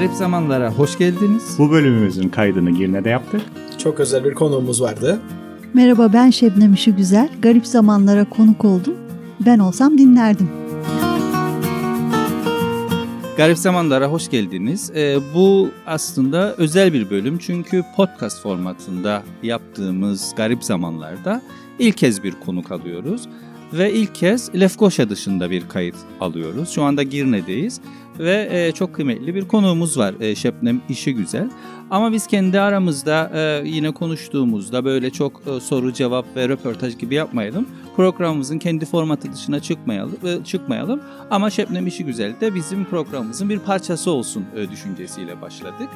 Garip zamanlara hoş geldiniz. Bu bölümümüzün kaydını Girne'de yaptık. Çok özel bir konuğumuz vardı. Merhaba ben Şebnem Işı Güzel. Garip zamanlara konuk oldum. Ben olsam dinlerdim. Garip zamanlara hoş geldiniz. Ee, bu aslında özel bir bölüm çünkü podcast formatında yaptığımız garip zamanlarda ilk kez bir konuk alıyoruz. Ve ilk kez Lefkoşa dışında bir kayıt alıyoruz. Şu anda Girne'deyiz ve e, çok kıymetli bir konuğumuz var e, Şebnem İşi Güzel. Ama biz kendi aramızda e, yine konuştuğumuzda böyle çok e, soru cevap ve röportaj gibi yapmayalım. Programımızın kendi formatı dışına çıkmayalım, e, çıkmayalım. Ama Şebnem İşi Güzel de bizim programımızın bir parçası olsun e, düşüncesiyle başladık.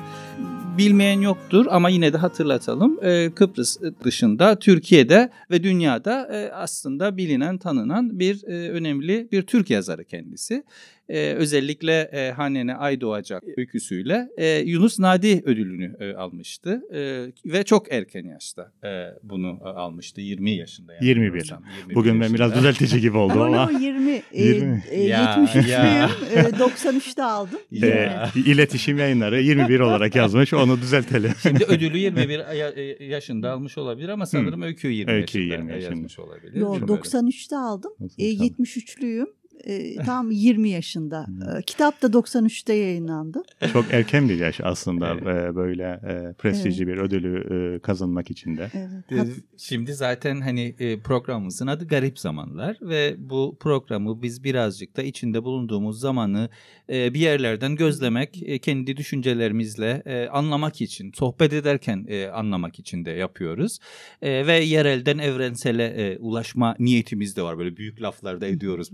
Bilmeyen yoktur ama yine de hatırlatalım. E, Kıbrıs dışında Türkiye'de ve dünyada e, aslında bilinen, tanınan bir e, önemli bir Türk yazarı kendisi e, özellikle e, Hanene Ay Doğacak öyküsüyle e, Yunus Nadi ödülünü e, almıştı e, ve çok erken yaşta e, bunu e, almıştı 20 yaşında. Yani 21. 21 Bugün ben biraz düzeltici gibi oldum ama. ama 20, 20. E, e, ya, 73'lüyüm e, 93'te aldım. E, iletişim yayınları 21 olarak yazmış onu düzeltelim. Şimdi ödülü 21 e, yaşında almış olabilir ama sanırım hmm. öyküyü 20 öyküyü yaşında, 20 yaşında yazmış olabilir. Yo, 93'te aldım. E, 73'lüyüm e, tam 20 yaşında. E, kitap da 93'te yayınlandı. Çok erken bir yaş aslında evet. böyle e, prestijli evet. bir ödülü e, kazanmak için de. Evet. Şimdi zaten hani e, programımızın adı Garip Zamanlar ve bu programı biz birazcık da içinde bulunduğumuz zamanı e, bir yerlerden gözlemek, e, kendi düşüncelerimizle e, anlamak için, sohbet ederken e, anlamak için de yapıyoruz. E, ve yerelden evrensele e, ulaşma niyetimiz de var. Böyle büyük laflarda ediyoruz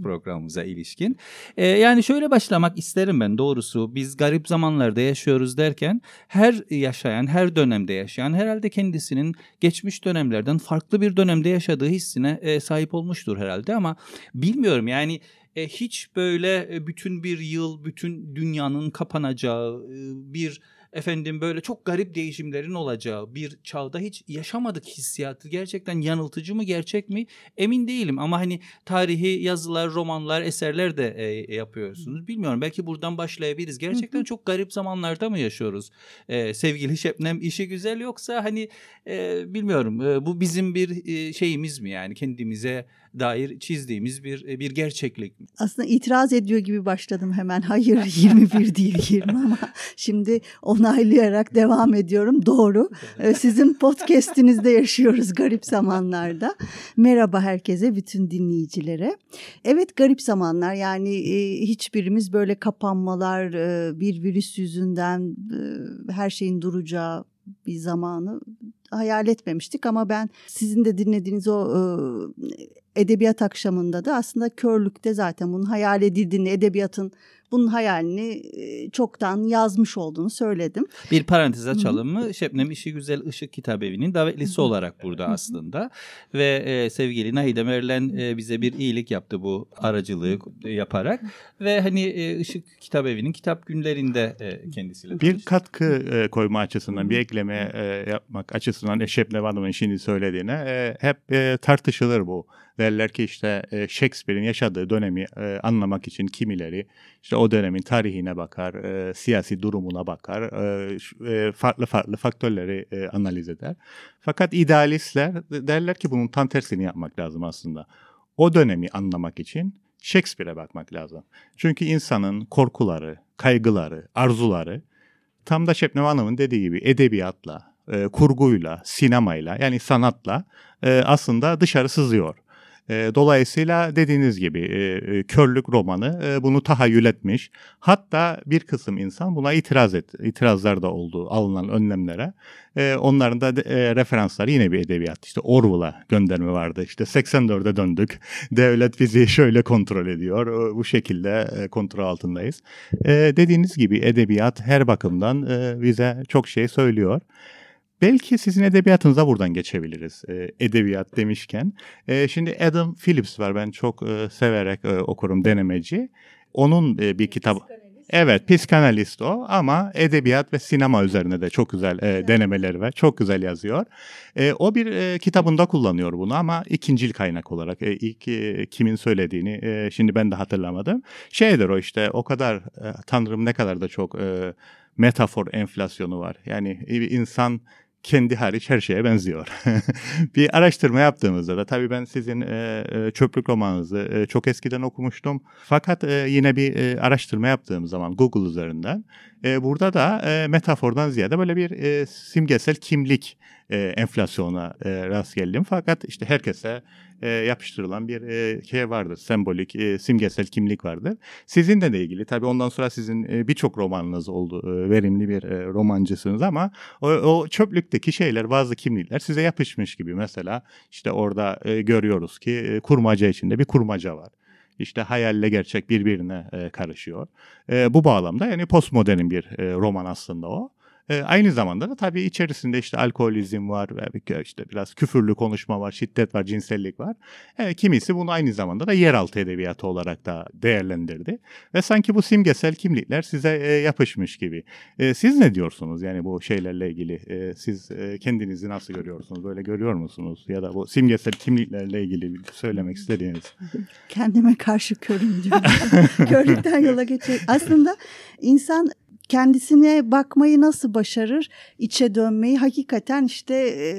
programımıza ilişkin. E, yani şöyle başlamak isterim ben doğrusu. Biz garip zamanlarda yaşıyoruz derken her yaşayan, her dönemde yaşayan herhalde kendisinin geçmiş dönemlerden farklı bir dönemde yaşadığı hissine e, sahip olmuştur herhalde ama bilmiyorum yani e, hiç böyle e, bütün bir yıl bütün dünyanın kapanacağı e, bir efendim böyle çok garip değişimlerin olacağı bir çağda hiç yaşamadık hissiyatı. Gerçekten yanıltıcı mı gerçek mi emin değilim ama hani tarihi yazılar, romanlar, eserler de e, yapıyorsunuz. Bilmiyorum belki buradan başlayabiliriz. Gerçekten çok garip zamanlarda mı yaşıyoruz? E, sevgili Şebnem işi güzel yoksa hani e, bilmiyorum e, bu bizim bir e, şeyimiz mi yani kendimize dair çizdiğimiz bir e, bir gerçeklik. Aslında itiraz ediyor gibi başladım hemen. Hayır 21 değil 20 ama şimdi onaylayarak devam ediyorum. Doğru. E, sizin podcast'inizde yaşıyoruz garip zamanlarda. Merhaba herkese, bütün dinleyicilere. Evet garip zamanlar yani e, hiçbirimiz böyle kapanmalar, bir virüs yüzünden her şeyin duracağı bir zamanı hayal etmemiştik ama ben sizin de dinlediğiniz o edebiyat akşamında da aslında körlükte zaten bunun hayal edildiğini, edebiyatın bunun hayalini çoktan yazmış olduğunu söyledim. Bir parantez açalım mı? Şebnem İşi Güzel Işık Kitabevi'nin davetlisi olarak burada aslında. Ve e, sevgili Nahide Merlen e, bize bir iyilik yaptı bu aracılığı yaparak. Ve hani e, Işık Kitabevi'nin kitap günlerinde e, kendisiyle Bir katkı e, koyma açısından, bir ekleme e, yapmak açısından Şebnem Hanım'ın şimdi söylediğine e, hep e, tartışılır bu derler ki işte e, Shakespeare'in yaşadığı dönemi e, anlamak için kimileri işte o dönemin tarihine bakar, e, siyasi durumuna bakar, farklı farklı faktörleri analiz eder. Fakat idealistler derler ki bunun tam tersini yapmak lazım aslında. O dönemi anlamak için Shakespeare'e bakmak lazım. Çünkü insanın korkuları, kaygıları, arzuları tam da Şebnem Hanım'ın dediği gibi edebiyatla, kurguyla, sinemayla yani sanatla aslında dışarı sızıyor. E, dolayısıyla dediğiniz gibi e, e, körlük romanı e, bunu tahayyül etmiş. Hatta bir kısım insan buna itiraz et, itirazlar da oldu alınan önlemlere. E, onların da e, referansları yine bir edebiyat. İşte Orwell'a gönderme vardı. İşte 84'e döndük. Devlet bizi şöyle kontrol ediyor. E, bu şekilde e, kontrol altındayız. E, dediğiniz gibi edebiyat her bakımdan e, bize çok şey söylüyor. Belki sizin edebiyatınıza buradan geçebiliriz. E, edebiyat demişken. E, şimdi Adam Phillips var. Ben çok e, severek e, okurum denemeci. Onun e, bir kitap Evet, psikanalist o ama edebiyat ve sinema üzerine de çok güzel e, denemeleri var. Çok güzel yazıyor. E, o bir e, kitabında kullanıyor bunu ama ikincil kaynak olarak. E, ilk e, kimin söylediğini e, şimdi ben de hatırlamadım. Şeydir o işte o kadar e, Tanrım ne kadar da çok e, metafor enflasyonu var. Yani insan kendi hariç her şeye benziyor. bir araştırma yaptığımızda da tabii ben sizin e, e, çöplük romanınızı e, çok eskiden okumuştum. Fakat e, yine bir e, araştırma yaptığım zaman Google üzerinden e, burada da e, metafordan ziyade böyle bir e, simgesel kimlik e, enflasyona e, rast geldim. Fakat işte herkese e, yapıştırılan bir e, şey vardır. Sembolik, e, simgesel kimlik vardır. Sizinle de ilgili tabii ondan sonra sizin e, birçok romanınız oldu. E, verimli bir e, romancısınız ama o, o çöplükteki şeyler, bazı kimlikler size yapışmış gibi. Mesela işte orada e, görüyoruz ki e, kurmaca içinde bir kurmaca var işte hayalle gerçek birbirine e, karışıyor. E, bu bağlamda yani postmodern bir e, roman aslında o. E, aynı zamanda da tabii içerisinde işte alkolizm var ve işte biraz küfürlü konuşma var, şiddet var, cinsellik var. E, kimisi bunu aynı zamanda da yeraltı edebiyatı olarak da değerlendirdi. Ve sanki bu simgesel kimlikler size e, yapışmış gibi. E, siz ne diyorsunuz yani bu şeylerle ilgili? E, siz e, kendinizi nasıl görüyorsunuz? Böyle görüyor musunuz? Ya da bu simgesel kimliklerle ilgili söylemek istediğiniz. Kendime karşı körüm diyorum. Körlükten yola geçecek. Aslında insan kendisine bakmayı nasıl başarır, içe dönmeyi hakikaten işte e,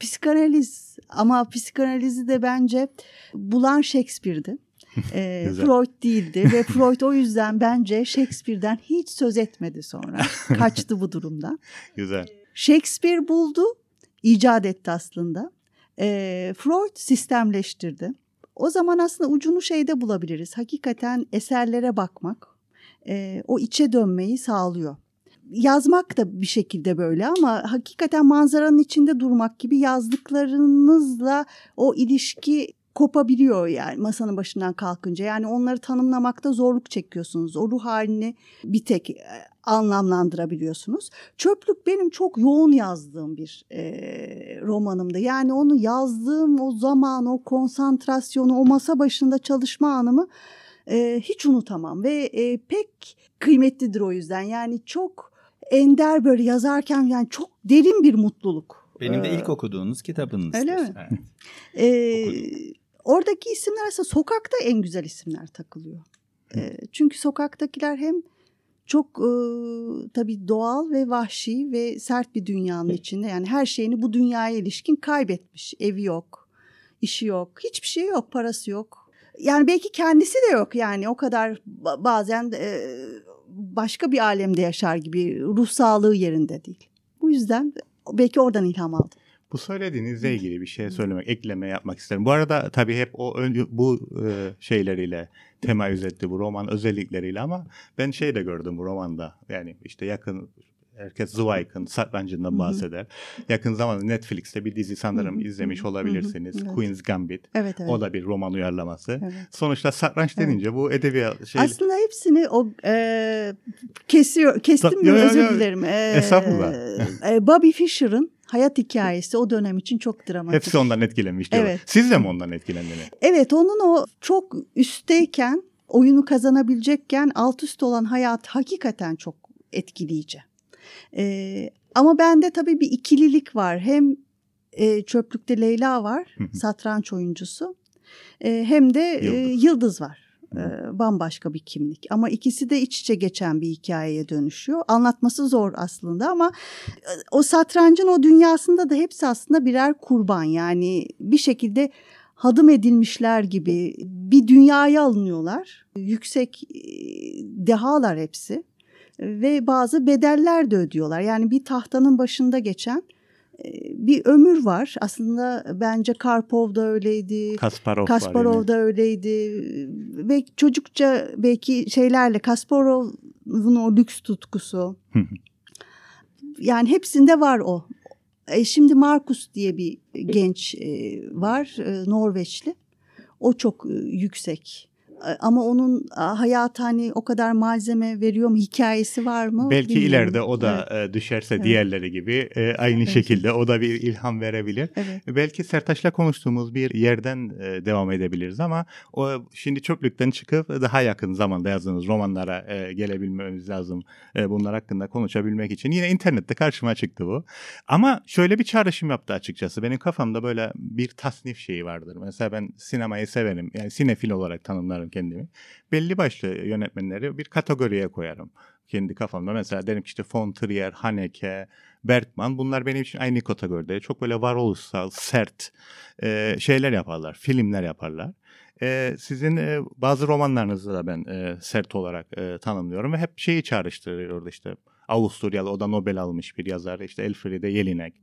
psikanaliz ama psikanalizi de bence bulan Shakespeare'di. e, Freud değildi ve Freud o yüzden bence Shakespeare'den hiç söz etmedi sonra. Kaçtı bu durumdan. Güzel. Shakespeare buldu, icat etti aslında. E, Freud sistemleştirdi. O zaman aslında ucunu şeyde bulabiliriz. Hakikaten eserlere bakmak, e, o içe dönmeyi sağlıyor. Yazmak da bir şekilde böyle ama hakikaten manzaranın içinde durmak gibi yazdıklarınızla o ilişki kopabiliyor yani masanın başından kalkınca. Yani onları tanımlamakta zorluk çekiyorsunuz. O ruh halini bir tek anlamlandırabiliyorsunuz. Çöplük benim çok yoğun yazdığım bir e, romanımdı. Yani onu yazdığım o zaman, o konsantrasyonu, o masa başında çalışma anımı e, hiç unutamam ve e, pek kıymetlidir o yüzden. Yani çok ender böyle yazarken yani çok derin bir mutluluk. Benim de ilk okuduğunuz kitabınızdır. Öyle mi? Evet. Ee, oradaki isimler aslında sokakta en güzel isimler takılıyor. Ee, çünkü sokaktakiler hem çok e, tabii doğal ve vahşi ve sert bir dünyanın içinde. Yani her şeyini bu dünyaya ilişkin kaybetmiş. Evi yok, işi yok, hiçbir şey yok, parası yok yani belki kendisi de yok yani o kadar bazen e, başka bir alemde yaşar gibi ruh sağlığı yerinde değil. Bu yüzden belki oradan ilham aldım. Bu söylediğinizle ilgili bir şey söylemek, ekleme yapmak isterim. Bu arada tabii hep o bu şeyleriyle temayüz etti bu roman özellikleriyle ama ben şey de gördüm bu romanda. Yani işte yakın Herkes Zweig'ın satrancından bahseder. Yakın zamanda Netflix'te bir dizi sanırım izlemiş olabilirsiniz. Evet. Queen's Gambit. Evet, evet. O da bir roman uyarlaması. Evet. Sonuçta satranç denince evet. bu edebiyat şey... Aslında hepsini o e, kesiyor. Kestim mi? Özür dilerim. E, Estağfurullah. E, Bobby Fischer'ın hayat hikayesi o dönem için çok dramatik. Hepsi ondan etkilenmiş. Evet. Siz de mi ondan etkilendiniz? Evet onun o çok üstteyken oyunu kazanabilecekken alt üst olan hayat hakikaten çok etkileyici. E, ama bende tabii bir ikililik var. Hem e, çöplükte Leyla var, satranç oyuncusu. E, hem de Yıldız, e, Yıldız var. Bambaşka bir kimlik ama ikisi de iç içe geçen bir hikayeye dönüşüyor. Anlatması zor aslında ama o satrancın o dünyasında da hepsi aslında birer kurban yani bir şekilde hadım edilmişler gibi bir dünyaya alınıyorlar. Yüksek dehalar hepsi ve bazı bedeller de ödüyorlar. Yani bir tahtanın başında geçen e, bir ömür var. Aslında bence Karpov da öyleydi. Kasparov, Kasparov da öyleydi. Ve çocukça belki şeylerle Kasparov'un o lüks tutkusu. yani hepsinde var o. E şimdi Markus diye bir genç e, var, e, Norveçli. O çok yüksek ama onun hayat hani o kadar malzeme veriyor mu hikayesi var mı? Belki bilmiyorum. ileride o da evet. düşerse evet. diğerleri gibi aynı evet. şekilde o da bir ilham verebilir. Evet. Belki Sertaç'la konuştuğumuz bir yerden devam edebiliriz ama o şimdi çöplükten çıkıp daha yakın zamanda yazdığınız romanlara gelebilmemiz lazım. Bunlar hakkında konuşabilmek için. Yine internette karşıma çıktı bu. Ama şöyle bir çağrışım yaptı açıkçası. Benim kafamda böyle bir tasnif şeyi vardır. Mesela ben sinemayı severim. Yani sinefil olarak tanımlarım kendimi. Belli başlı yönetmenleri bir kategoriye koyarım. kendi kafamda. Mesela derim ki işte von Trier, Haneke, Bergman bunlar benim için aynı kategoride. Çok böyle varoluşsal, sert e, şeyler yaparlar, filmler yaparlar. E, sizin e, bazı romanlarınızı da ben e, sert olarak e, tanımlıyorum ve hep şeyi çağrıştırıyor işte Avusturyalı o da Nobel almış bir yazar işte Elfriede Jelinek.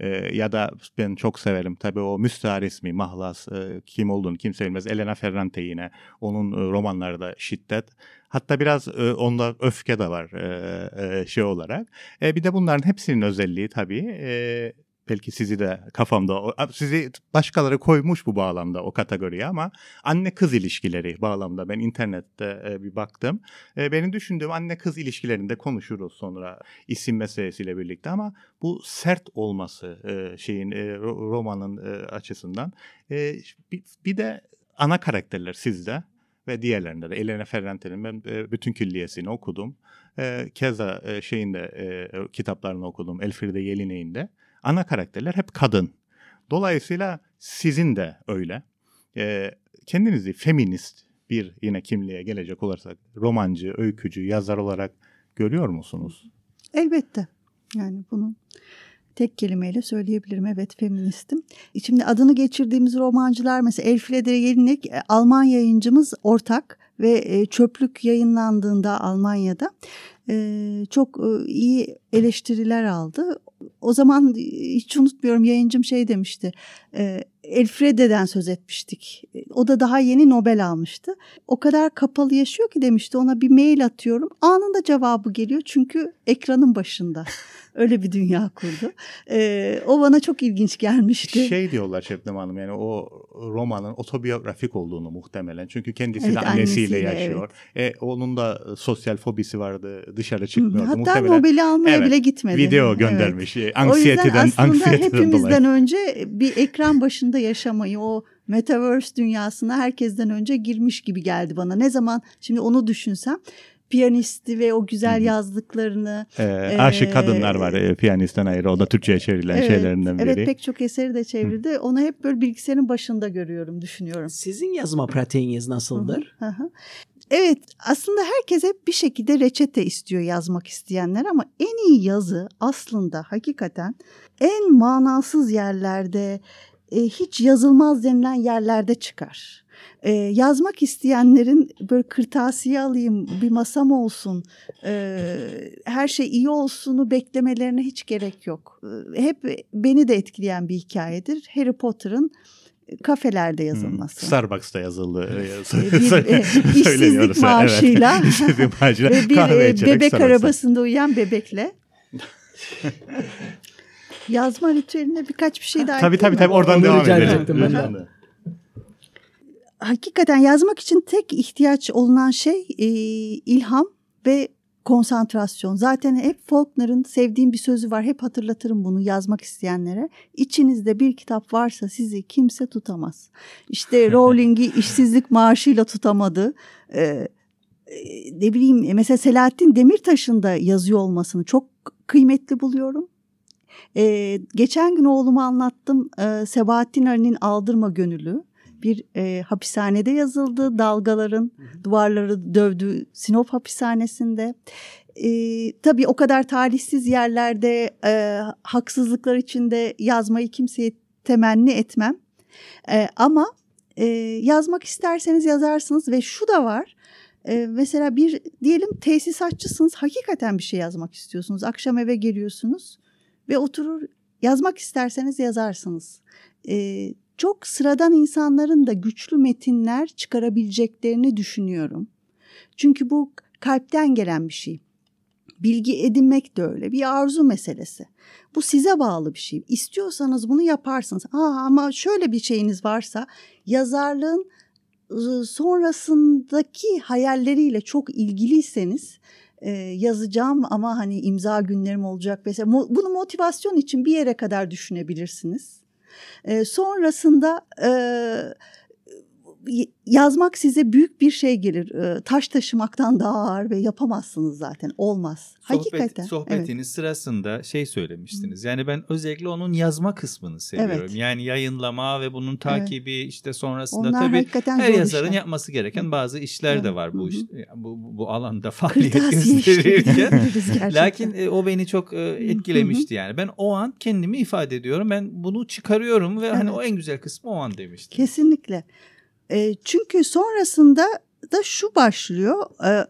E, ya da ben çok severim tabii o Müstahar ismi Mahlas e, kim olduğunu kimse bilmez. Elena Ferrante yine onun e, romanları da şiddet. Hatta biraz e, onda öfke de var e, e, şey olarak. E, bir de bunların hepsinin özelliği tabii e, belki sizi de kafamda sizi başkaları koymuş bu bağlamda o kategoriye ama anne kız ilişkileri bağlamda ben internette e, bir baktım. E, benim düşündüğüm anne kız ilişkilerinde konuşuruz sonra isim meselesiyle birlikte ama bu sert olması e, şeyin romanın açısından bir, de ana karakterler sizde ve diğerlerinde de Elena Ferrante'nin ben bütün külliyesini okudum. Keza e, şeyin de e, kitaplarını okudum. Elfriede Jelinek'in de ana karakterler hep kadın. Dolayısıyla sizin de öyle. E, kendinizi feminist bir yine kimliğe gelecek olursak romancı, öykücü, yazar olarak görüyor musunuz? Elbette. Yani bunu tek kelimeyle söyleyebilirim. Evet feministim. Şimdi adını geçirdiğimiz romancılar mesela Elfriede Jelinek Alman yayıncımız ortak ve çöplük yayınlandığında Almanya'da çok iyi eleştiriler aldı. O zaman hiç unutmuyorum yayıncım şey demişti. Elfrede'den söz etmiştik. O da daha yeni Nobel almıştı. O kadar kapalı yaşıyor ki demişti ona bir mail atıyorum. Anında cevabı geliyor çünkü ekranın başında. Öyle bir dünya kurdu. Ee, o bana çok ilginç gelmişti. Şey diyorlar Şebnem Hanım yani o romanın otobiyografik olduğunu muhtemelen. Çünkü kendisi evet, de annesiyle, annesiyle yaşıyor. Evet. E, onun da sosyal fobisi vardı. Dışarı çıkmıyordu. Hatta muhtemelen. Nobel'i almaya evet, bile gitmedi. Video göndermiş. Evet. Anksiyeteden, o yüzden aslında hepimizden dolayı. önce bir ekran başında yaşamayı o metaverse dünyasına herkesten önce girmiş gibi geldi bana. Ne zaman şimdi onu düşünsem piyanisti ve o güzel yazdıklarını. Ee, aşık kadınlar var e, piyanistten ayrı. O da Türkçe'ye çevrilen evet, şeylerinden biri. Evet pek çok eseri de çevirdi. Hı. Onu hep böyle bilgisayarın başında görüyorum, düşünüyorum. Sizin yazma pratiğiniz nasıldır? Hı hı. Evet aslında herkes hep bir şekilde reçete istiyor yazmak isteyenler ama en iyi yazı aslında hakikaten en manasız yerlerde, e, hiç yazılmaz denilen yerlerde çıkar. Ee, yazmak isteyenlerin böyle kırtasiye alayım, bir masam olsun, e, her şey iyi olsunu beklemelerine hiç gerek yok. Ee, hep beni de etkileyen bir hikayedir. Harry Potter'ın kafelerde yazılması. Hmm, Starbucks'ta yazıldı. Ee, bir e, işsizlik maaşıyla, evet, işsizlik maaşıyla ve bir e, bebek arabasında uyuyan bebekle. Yazma ritüeline birkaç bir şey daha Tabii tabii tabii oradan devam edelim hakikaten yazmak için tek ihtiyaç olunan şey e, ilham ve konsantrasyon. Zaten hep Faulkner'ın sevdiğim bir sözü var. Hep hatırlatırım bunu yazmak isteyenlere. İçinizde bir kitap varsa sizi kimse tutamaz. İşte Rowling'i işsizlik maaşıyla tutamadı. Ee, ne bileyim mesela Selahattin Demirtaş'ın da yazıyor olmasını çok kıymetli buluyorum. Ee, geçen gün oğluma anlattım. Ee, Sebahattin Ali'nin Aldırma Gönüllü bir e, hapishanede yazıldı. Dalgaların duvarları dövdüğü Sinop hapishanesinde. E, tabii o kadar talihsiz yerlerde e, haksızlıklar içinde yazmayı kimseye temenni etmem. E, ama e, yazmak isterseniz yazarsınız ve şu da var. E, mesela bir diyelim tesisatçısınız hakikaten bir şey yazmak istiyorsunuz. Akşam eve geliyorsunuz ve oturur yazmak isterseniz yazarsınız. E, çok sıradan insanların da güçlü metinler çıkarabileceklerini düşünüyorum. Çünkü bu kalpten gelen bir şey. Bilgi edinmek de öyle bir arzu meselesi. Bu size bağlı bir şey. İstiyorsanız bunu yaparsınız. Aa, ama şöyle bir şeyiniz varsa yazarlığın ıı, sonrasındaki hayalleriyle çok ilgiliyseniz e, yazacağım ama hani imza günlerim olacak mesela bunu motivasyon için bir yere kadar düşünebilirsiniz. E, sonrasında e, yazmak size büyük bir şey gelir. E, taş taşımaktan daha ağır ve yapamazsınız zaten. Olmaz. Sohbet, Hakikaten. sohbetiniz sırasında şey söylemiştiniz. Yani ben özellikle onun yazma kısmını seviyorum. Evet. Yani yayınlama ve bunun takibi işte sonrasında Onlar tabii her yazarın işler. yapması gereken bazı işler de Evet. var bu iş, bu, bu, alanda faaliyet gösterirken. Lakin e, o beni çok e, etkilemişti yani. Ben o an kendimi ifade ediyorum. Ben bunu çıkarıyorum ve hani Evet. o en güzel kısmı o an demiştim. Kesinlikle. E, çünkü sonrasında da şu başlıyor. E,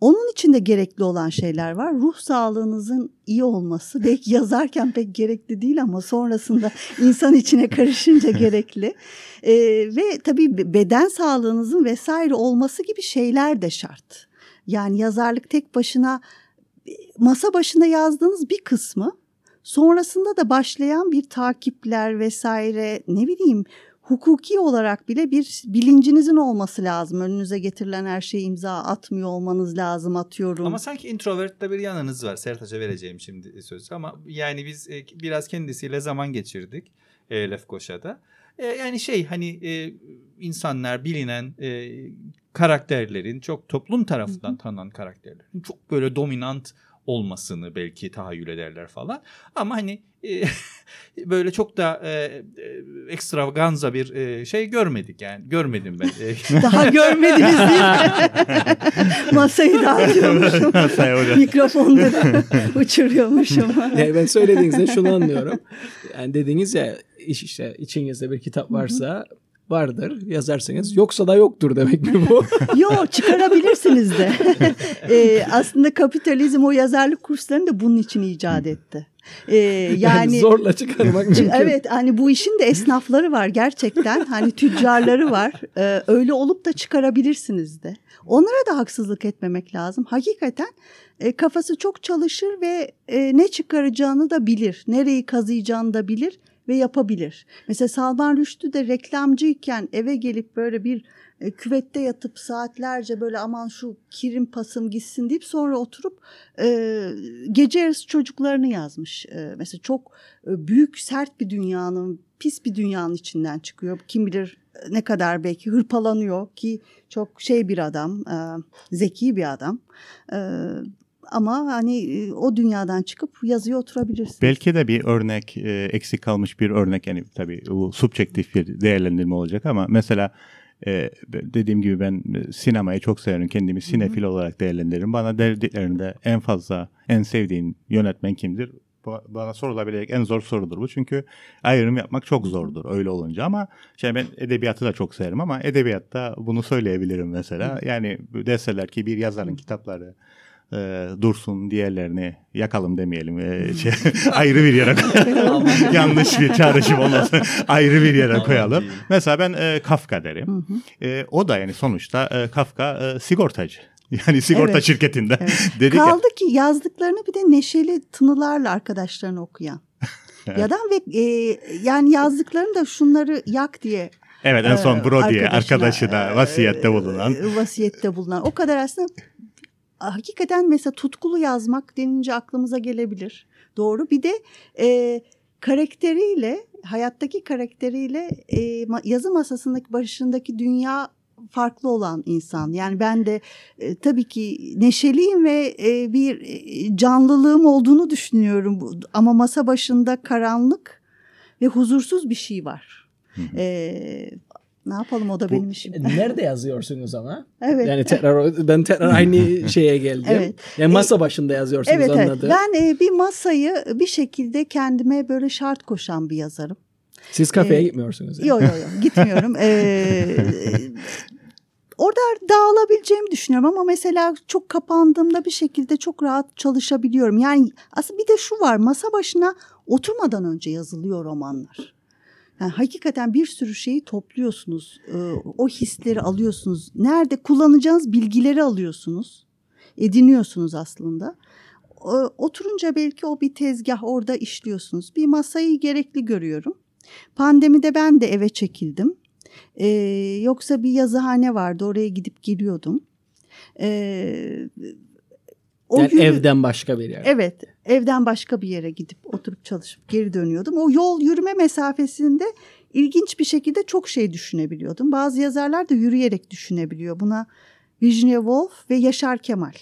onun içinde gerekli olan şeyler var. Ruh sağlığınızın iyi olması belki yazarken pek gerekli değil ama sonrasında insan içine karışınca gerekli. E, ve tabii be- beden sağlığınızın vesaire olması gibi şeyler de şart. Yani yazarlık tek başına e, masa başında yazdığınız bir kısmı sonrasında da başlayan bir takipler vesaire ne bileyim hukuki olarak bile bir bilincinizin olması lazım. Önünüze getirilen her şeye imza atmıyor olmanız lazım atıyorum. Ama sanki introvertte bir yanınız var. Sertaç'a vereceğim şimdi sözü ama yani biz e, biraz kendisiyle zaman geçirdik e, Lefkoşa'da. E, yani şey hani e, insanlar bilinen e, karakterlerin çok toplum tarafından tanınan karakterlerin çok böyle dominant olmasını belki tahayyül ederler falan. Ama hani e, böyle çok da e, e, ekstravaganza bir e, şey görmedik yani. Görmedim ben. E, Daha görmediniz değil mi? Masayı dağıtıyormuşum. Masaya öyle. Mikrofonları uçuruyormuşum. Yani ben söylediğinizde şunu anlıyorum. Yani dediğiniz ya iş işte içinizde bir kitap varsa vardır yazarsınız. Yoksa da yoktur demek mi bu? Yok çıkarabilirsiniz de. Ee, aslında kapitalizm o yazarlık kurslarını da bunun için icat etti. Ee, yani yani zorla çıkarmak mümkün. Evet hani bu işin de esnafları var gerçekten hani tüccarları var Ee, öyle olup da çıkarabilirsiniz de onlara da haksızlık etmemek lazım hakikaten e, kafası çok çalışır ve e, ne çıkaracağını da bilir nereyi kazıyacağını da bilir ve yapabilir. Mesela Salman Rushdie de reklamcıyken eve gelip böyle bir e, küvette yatıp saatlerce böyle aman şu kirim pasım gitsin deyip sonra oturup e, gece yarısı çocuklarını yazmış. E, mesela çok e, büyük sert bir dünyanın pis bir dünyanın içinden çıkıyor. Kim bilir e, ne kadar belki hırpalanıyor ki çok şey bir adam, e, zeki bir adam. E, ama hani e, o dünyadan çıkıp yazıya oturabilirsiniz. Belki de bir örnek e, eksik kalmış bir örnek yani tabii bu subjektif bir değerlendirme olacak ama mesela e, dediğim gibi ben sinemayı çok severim kendimi sinefil olarak değerlendiririm. Bana dediklerinde en fazla en sevdiğin yönetmen kimdir? Ba- Bana sorulabilecek en zor sorudur bu. Çünkü ayrım yapmak çok zordur öyle olunca ama şey ben edebiyatı da çok severim ama edebiyatta bunu söyleyebilirim mesela. Yani deseler ki bir yazarın kitapları e, dursun diğerlerini yakalım demeyelim e, şey, ayrı bir yere koyalım. yanlış bir çağrışım olmasın ayrı bir yere koyalım. Mesela ben e, Kafka derim. E, o da yani sonuçta e, Kafka e, sigortacı. Yani sigorta Evet. şirketinde. Evet. Dedi ki Kaldı ki yazdıklarını bir de neşeli tınılarla arkadaşlarına okuyan. Ya da ve e, yani yazdıklarını da şunları yak diye evet en son e, Bro diye arkadaşına, arkadaşına e, vasiyette bulunan. e, vasiyette bulunan. O kadar aslında hakikaten mesela tutkulu yazmak denince aklımıza gelebilir. Doğru. Bir de e, karakteriyle hayattaki karakteriyle e, yazı masasındaki başındaki dünya farklı olan insan. Yani ben de e, tabii ki neşeliyim ve e, bir e, canlılığım olduğunu düşünüyorum. Ama masa başında karanlık ve huzursuz bir şey var. E, ne yapalım o da benim işim. Nerede yazıyorsunuz ama? Evet. Yani tekrar ben tekrar aynı şeye geldim. Evet. Yani masa başında yazıyorsunuz Evet evet. anladım. Ben e, bir masayı bir şekilde kendime böyle şart koşan bir yazarım. Siz kafeye e, gitmiyorsunuz. yani. Yok yok yok gitmiyorum. Ee, orada dağılabileceğimi düşünüyorum ama mesela çok kapandığımda bir şekilde çok rahat çalışabiliyorum. Yani aslında bir de şu var masa başına oturmadan önce yazılıyor romanlar. Yani hakikaten bir sürü şeyi topluyorsunuz. Ee, o hisleri alıyorsunuz. Nerede kullanacağınız bilgileri alıyorsunuz. Ediniyorsunuz aslında. O- Oturunca belki o bir tezgah orada işliyorsunuz. Bir masayı gerekli görüyorum. Pandemide ben de eve çekildim. Ee, yoksa bir yazıhane vardı oraya gidip geliyordum. Ee, o Yani yürü- evden başka bir yer. Evet, evden başka bir yere gidip oturup çalışıp geri dönüyordum. O yol yürüme mesafesinde ilginç bir şekilde çok şey düşünebiliyordum. Bazı yazarlar da yürüyerek düşünebiliyor. Buna Virginia Woolf ve Yaşar Kemal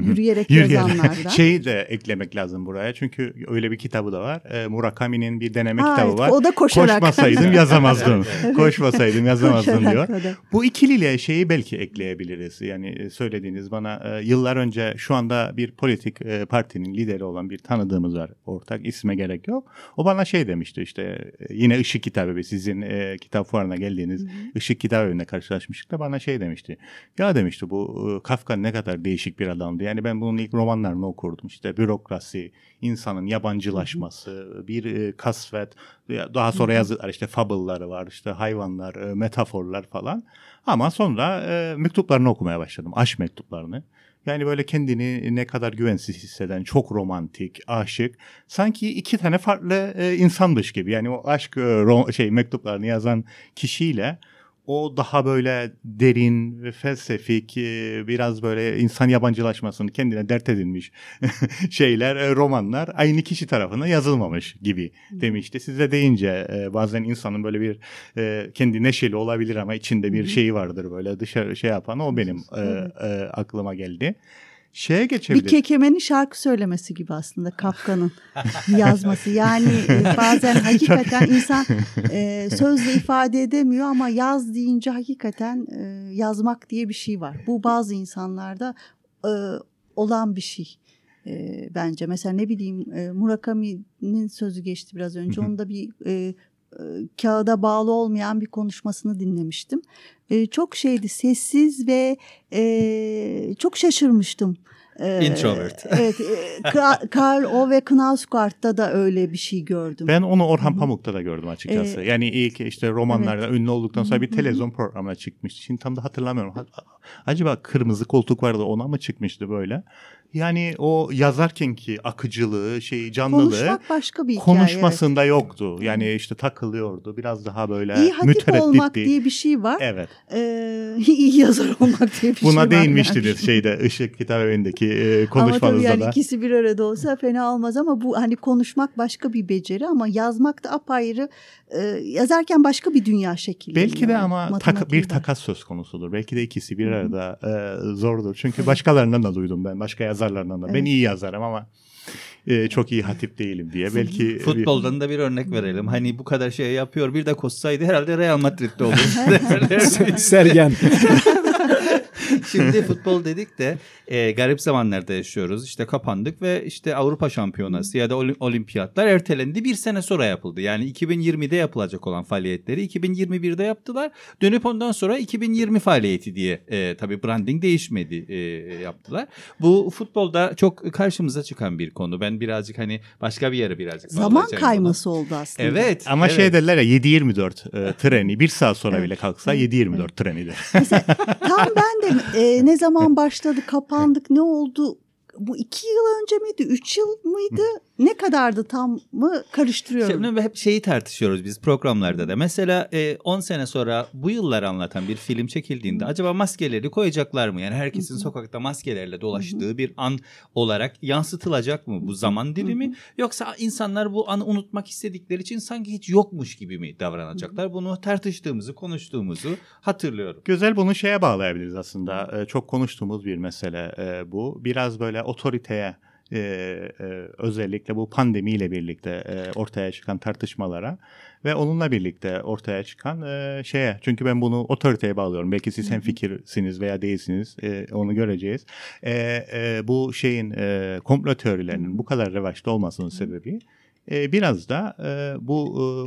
yürüyerek yazanlardan. Şeyi de eklemek lazım buraya. Çünkü öyle bir kitabı da var. E, Murakami'nin bir deneme Ha, kitabı evet, var. o da koşarak. Koşmasaydım yazamazdım. Koşmasaydım yazamazdım Koşarak diyor. da. Bu ikiliyle şeyi belki ekleyebiliriz. Yani e, söylediğiniz bana e, yıllar önce şu anda bir politik e, partinin lideri olan bir tanıdığımız var. Ortak isme gerek yok. O bana şey demişti işte e, yine Işık Kitabevi sizin e, kitap fuarına geldiğiniz Işık Kitabevi'nde karşılaşmıştık da bana şey demişti. Ya demişti bu e, Kafka ne kadar değişik bir adamdı. Yani ben bunun ilk romanlarını okurdum. İşte bürokrasi, insanın yabancılaşması, bir e, kasvet, daha sonra yazılar işte fable'ları var, işte hayvanlar, e, metaforlar falan. Ama sonra e, mektuplarını okumaya başladım. Aşk mektuplarını. Yani böyle kendini ne kadar güvensiz hisseden, çok romantik, aşık. Sanki iki tane farklı e, insanmış gibi. Yani o aşk e, şey mektuplarını yazan kişiyle o daha böyle derin ve felsefik biraz böyle insan yabancılaşmasını kendine dert edinmiş şeyler e, romanlar aynı kişi tarafından yazılmamış gibi demişti. Size deyince e, bazen insanın böyle bir e, kendi neşeli olabilir ama içinde bir şeyi vardır böyle dışarı şey yapan o benim aklıma geldi. Şeye Bir geçebiliriz. kekemenin şarkı söylemesi gibi aslında Kafka'nın yazması. Yani e, bazen hakikaten insan e, sözle ifade edemiyor ama yaz deyince hakikaten e, yazmak diye bir şey var. Bu bazı insanlarda e, olan bir şey. e, bence mesela ne bileyim e, Murakami'nin sözü geçti biraz önce. Onda bir e, kağıda bağlı olmayan bir konuşmasını dinlemiştim. E, çok şeydi sessiz ve e, çok şaşırmıştım. E, Introvert. Evet. e, Ka- Karl Ove Knausgaard'da da öyle bir şey gördüm. Ben onu Orhan. Pamuk'ta da gördüm açıkçası. Ee, yani ilk işte romanlarda ünlü olduktan sonra bir televizyon programına çıkmıştı. Şimdi tam da hatırlamıyorum. Ha- Acaba kırmızı koltuk vardı ona mı çıkmıştı böyle? Yani o yazarken ki akıcılığı, şeyi, canlılığı Konuşmak başka bir hikaye. konuşmasında yoktu. Yani işte takılıyordu. Biraz daha böyle evet. İyi hatip olmak diye bir şey var. Evet. Ee, iyi yazar olmak diye bir şey var. Buna değinmiştiniz yani. şeyde Işık Kitap Evi'ndeki e, Ama tabii konuşmanızda yani da. ikisi bir arada olsa fena olmaz ama bu hani konuşmak başka bir beceri ama yazmak da apayrı. Ee, yazarken başka bir dünya şekilleniyor. Belki de ama tak- bir takas söz konusudur. Belki de ikisi bir arada e, zordur. Çünkü başkalarından da duydum ben. Başka yazarlarından da. Ben Evet. iyi yazarım ama e, çok iyi hatip değilim diye. Belki bir- Futboldan da bir örnek verelim. Hani bu kadar şey yapıyor. Bir de koşsaydı herhalde Real Madrid'de olurdu. Sergen. Şimdi futbol dedik de e, garip zamanlarda yaşıyoruz. İşte kapandık ve işte Avrupa Şampiyonası ya da olim- olimpiyatlar ertelendi. Bir sene sonra yapıldı. Yani 2020'de yapılacak olan faaliyetleri 2021'de yaptılar. Dönüp ondan sonra 2020 faaliyeti diye e, tabii branding değişmedi e, yaptılar. Bu futbolda çok karşımıza çıkan bir konu. Ben birazcık hani başka bir yere birazcık Zaman bağlayacağım bunu. kayması oldu aslında. Evet. ama evet. şey derler ya 7-24 e, treni bir saat sonra Evet. bile kalksa 7-24 trenidir. Mesela tam ben de e, ne zaman başladı, kapandık, ne oldu? Bu iki yıl önce miydi, üç yıl mıydı? Ne kadardı tam mı karıştırıyorum. Şimdi hep şeyi tartışıyoruz biz programlarda da. Mesela e, 10 sene sonra bu yılları anlatan bir film çekildiğinde acaba maskeleri koyacaklar mı? Yani herkesin sokakta maskelerle dolaştığı bir an olarak yansıtılacak mı bu zaman dilimi? Yoksa insanlar bu anı unutmak istedikleri için sanki hiç yokmuş gibi mi davranacaklar? Bunu tartıştığımızı, konuştuğumuzu hatırlıyorum. Güzel bunu şeye bağlayabiliriz aslında. Ee, çok konuştuğumuz bir mesele e, bu. Biraz böyle otoriteye e, e, özellikle bu pandemiyle birlikte e, ortaya çıkan tartışmalara ve onunla birlikte ortaya çıkan e, şeye. Çünkü ben bunu otoriteye bağlıyorum. Belki siz hem fikirsiniz veya değilsiniz. e, onu göreceğiz. E, e, bu şeyin e, komplo teorilerinin bu kadar revaçta olmasının sebebi biraz da bu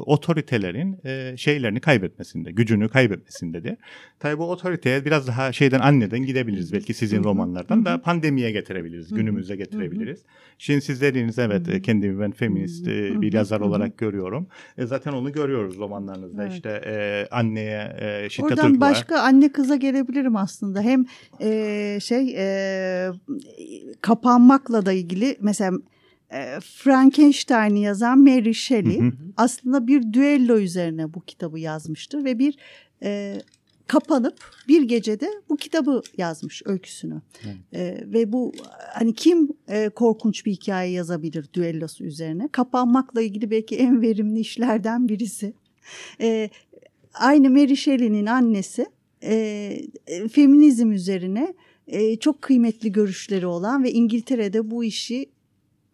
otoritelerin şeylerini kaybetmesinde, gücünü kaybetmesindedir. Tabii bu otoriteye biraz daha şeyden anneden gidebiliriz. Belki sizin romanlardan da pandemiye getirebiliriz, günümüze getirebiliriz. Şimdi siz dediğiniz evet kendimi ben feminist bir yazar olarak görüyorum. E, zaten onu görüyoruz romanlarınızda. Evet. İşte anneye şiddet Oradan uygulayan- başka anne kıza gelebilirim aslında. Hem şey kapanmakla da ilgili mesela e, Frankenstein'i yazan Mary Shelley Hı hı. aslında bir düello üzerine bu kitabı yazmıştır ve bir e, kapanıp bir gecede bu kitabı yazmış öyküsünü. Evet. E, ve bu hani kim e, korkunç bir hikaye yazabilir düellosu üzerine? Kapanmakla ilgili belki en verimli işlerden birisi. E, aynı Mary Shelley'nin annesi e, e, feminizm üzerine e, çok kıymetli görüşleri olan ve İngiltere'de bu işi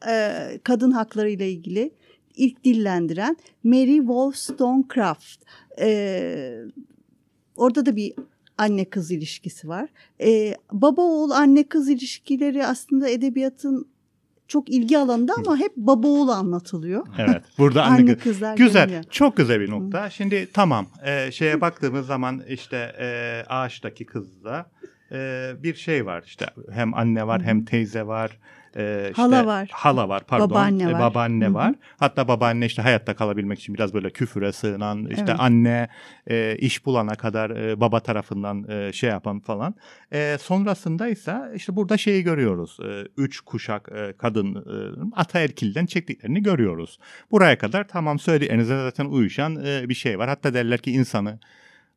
e, kadın hakları ile ilgili ilk dillendiren Mary Wollstonecraft. E, orada da bir anne kız ilişkisi var. E, baba oğul anne kız ilişkileri aslında edebiyatın çok ilgi alanında ama hep baba oğul anlatılıyor. Evet. Burada anne, Anne kız. kızlar Güzel. gelmiyor. Çok güzel bir nokta. Şimdi tamam. e, şeye baktığımız zaman işte e, ağaçtaki kızda e, bir şey var. İşte hem anne var hem teyze var. E, işte Hala var. Hala var pardon. Babaanne E, var. babaanne Hı hı. var. Hatta babaanne işte hayatta kalabilmek için biraz böyle küfüre sığınan işte Evet. anne e, iş bulana kadar e, baba tarafından e, şey yapan falan. E, sonrasında ise işte burada şeyi görüyoruz. E, üç kuşak e, kadın e, ataerkilden çektiklerini görüyoruz. Buraya kadar tamam söylediklerinize zaten uyuşan e, bir şey var. Hatta derler ki insanı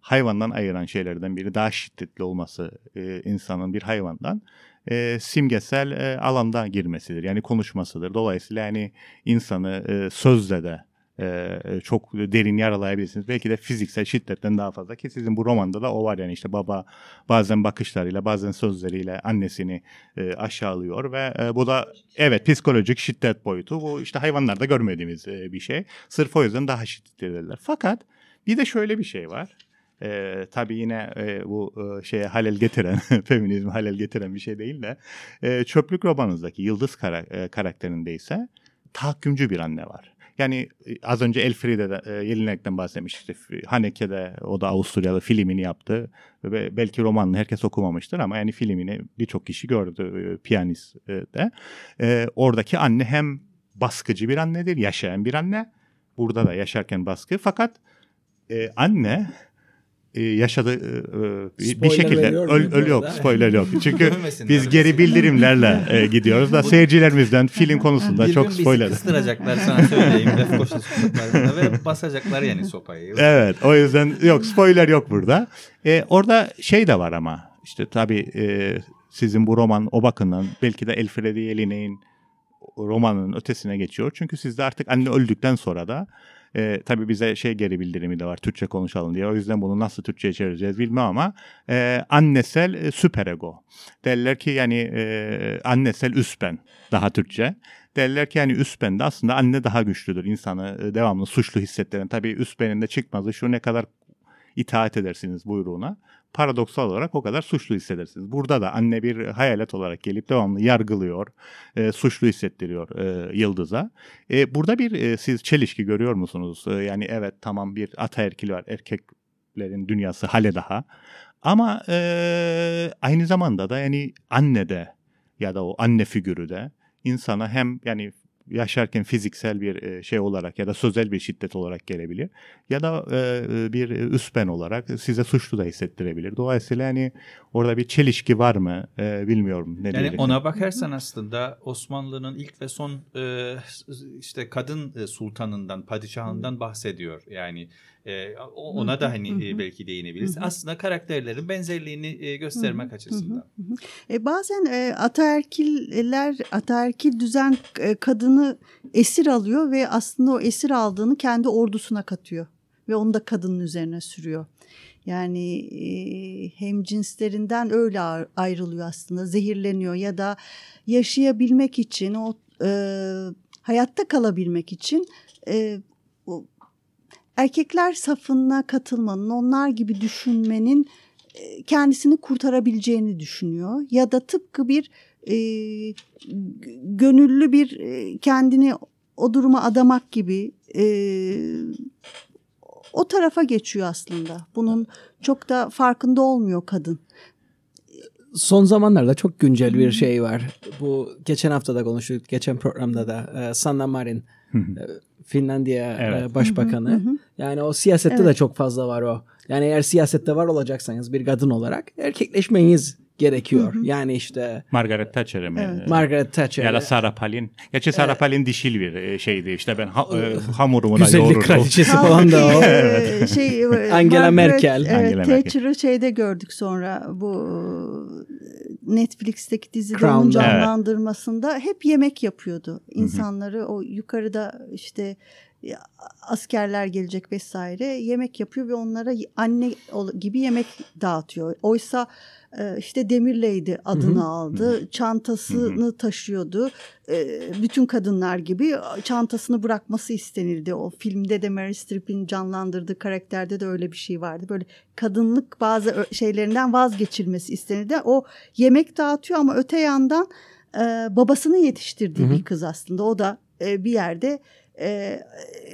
hayvandan ayıran şeylerden biri daha şiddetli olması e, insanın bir hayvandan e, simgesel e, alanda girmesidir. Yani konuşmasıdır. Dolayısıyla yani insanı e, sözle de e, çok derin yaralayabilirsiniz. Belki de fiziksel şiddetten daha fazla ki sizin bu romanda da o var yani işte baba bazen bakışlarıyla bazen sözleriyle annesini e, aşağılıyor ve e, bu da evet psikolojik şiddet boyutu bu işte hayvanlarda görmediğimiz e, bir şey. Sırf o yüzden daha şiddetlidirler. Fakat bir de şöyle bir şey var. Ee, tabii yine e, bu e, şeye halel getiren, feminizmi halel getiren bir şey değil de e, çöplük romanınızdaki Yıldız kara, e, karakterinde ise tahakkümcü bir anne var. Yani e, az önce Elfriede e, Jelinek'ten bahsetmiştik. Haneke de o da Avusturyalı filmini yaptı. Ve belki romanını herkes okumamıştır ama yani filmini birçok kişi gördü e, piyanist e, de. E, oradaki anne hem baskıcı bir annedir, yaşayan bir anne. Burada da yaşarken baskı. Fakat e, anne e, yaşadığı e, bir- bir Spoiler şekilde veriyor öl, öl yok burada? spoiler yok. Çünkü biz geri bildirimlerle e, gidiyoruz da seyircilerimizden film konusunda Bir çok gün bizi spoiler. kıstıracaklar sana söyleyeyim. Lefkoşa sokaklarında ve basacaklar yani sopayı. Evet o yüzden yok spoiler yok burada. E, orada şey de var ama işte tabii e, sizin bu roman o bakımdan belki de Elfredi Jelinek'in romanın ötesine geçiyor. Çünkü sizde artık anne öldükten sonra da e, tabii bize şey geri bildirimi de var Türkçe konuşalım diye. O yüzden bunu nasıl Türkçe'ye çevireceğiz bilmem ama e, annesel e, süperego. Derler ki yani e, annesel üspen daha Türkçe. Derler ki yani üspen de aslında anne daha güçlüdür. İnsanı e, devamlı suçlu hissettiren. Tabii üspenin de çıkmazı şu ne kadar itaat edersiniz buyruğuna. Paradoksal olarak o kadar suçlu hissedersiniz. Burada da anne bir hayalet olarak gelip devamlı yargılıyor, e, suçlu hissettiriyor e, Yıldız'a. E, burada bir e, siz çelişki görüyor musunuz? E, yani evet tamam bir ataerkil var, erkeklerin dünyası hale daha. Ama e, aynı zamanda da yani anne de ya da o anne figürü de insana hem yani yaşarken fiziksel bir e, şey olarak ya da sözel bir şiddet olarak gelebilir ya da e, bir üspen olarak size suçlu da hissettirebilir. Dolayısıyla yani orada bir çelişki var mı e, bilmiyorum. Ne Yani diyeceksin? ona bakarsan aslında Osmanlı'nın ilk ve son e, işte kadın e, sultanından, padişahından bahsediyor. Yani e, ona da hani e, belki değinebiliriz. Aslında karakterlerin benzerliğini e, göstermek açısından. E, bazen e, ataerkiller, ataerkil düzen e, kadını esir alıyor ve aslında o esir aldığını kendi ordusuna katıyor. Ve onu da kadının üzerine sürüyor. Yani e, hem cinslerinden öyle ayrılıyor aslında, zehirleniyor ya da yaşayabilmek için, o e, hayatta kalabilmek için e, erkekler safına katılmanın, onlar gibi düşünmenin e, kendisini kurtarabileceğini düşünüyor. Ya da tıpkı bir e, gönüllü bir e, kendini o duruma adamak gibi e, o tarafa geçiyor aslında. Bunun çok da farkında olmuyor kadın. Son zamanlarda çok güncel bir şey var. Bu geçen hafta da konuştuk. Geçen programda da e, Sanna Marin e, Finlandiya e, Evet. başbakanı. Yani o siyasette de Evet. çok fazla var o. Yani eğer siyasette var olacaksanız bir kadın olarak erkekleşmeniz gerekiyor. Yani işte Margaret Thatcher'e mi? Evet. Margaret Thatcher. Ya da Sarah Palin. Gerçi Sarah Palin dişil bir e, şeydi. İşte ben ha, e, hamurumu da Güzellik yoğururdum. kraliçesi falan da o. Halbuki, e, şey, e, Angela Merkel. Evet, Angela Merkel. Thatcher'ı şeyde gördük sonra bu Netflix'teki dizide Crown'da. onun Evet. canlandırmasında hep yemek yapıyordu. İnsanları o yukarıda işte e, askerler gelecek vesaire yemek yapıyor ve onlara anne gibi yemek dağıtıyor. Oysa e, işte Demirley'di adını Hı-hı. aldı. Çantasını Hı-hı. taşıyordu. E, bütün kadınlar gibi çantasını bırakması istenildi. O filmde de Mary Streep'in canlandırdığı karakterde de öyle bir şey vardı. Böyle kadınlık bazı şeylerinden vazgeçilmesi istenildi. O yemek dağıtıyor ama öte yandan babasını yetiştirdiği Hı-hı. bir kız aslında. O da bir yerde e,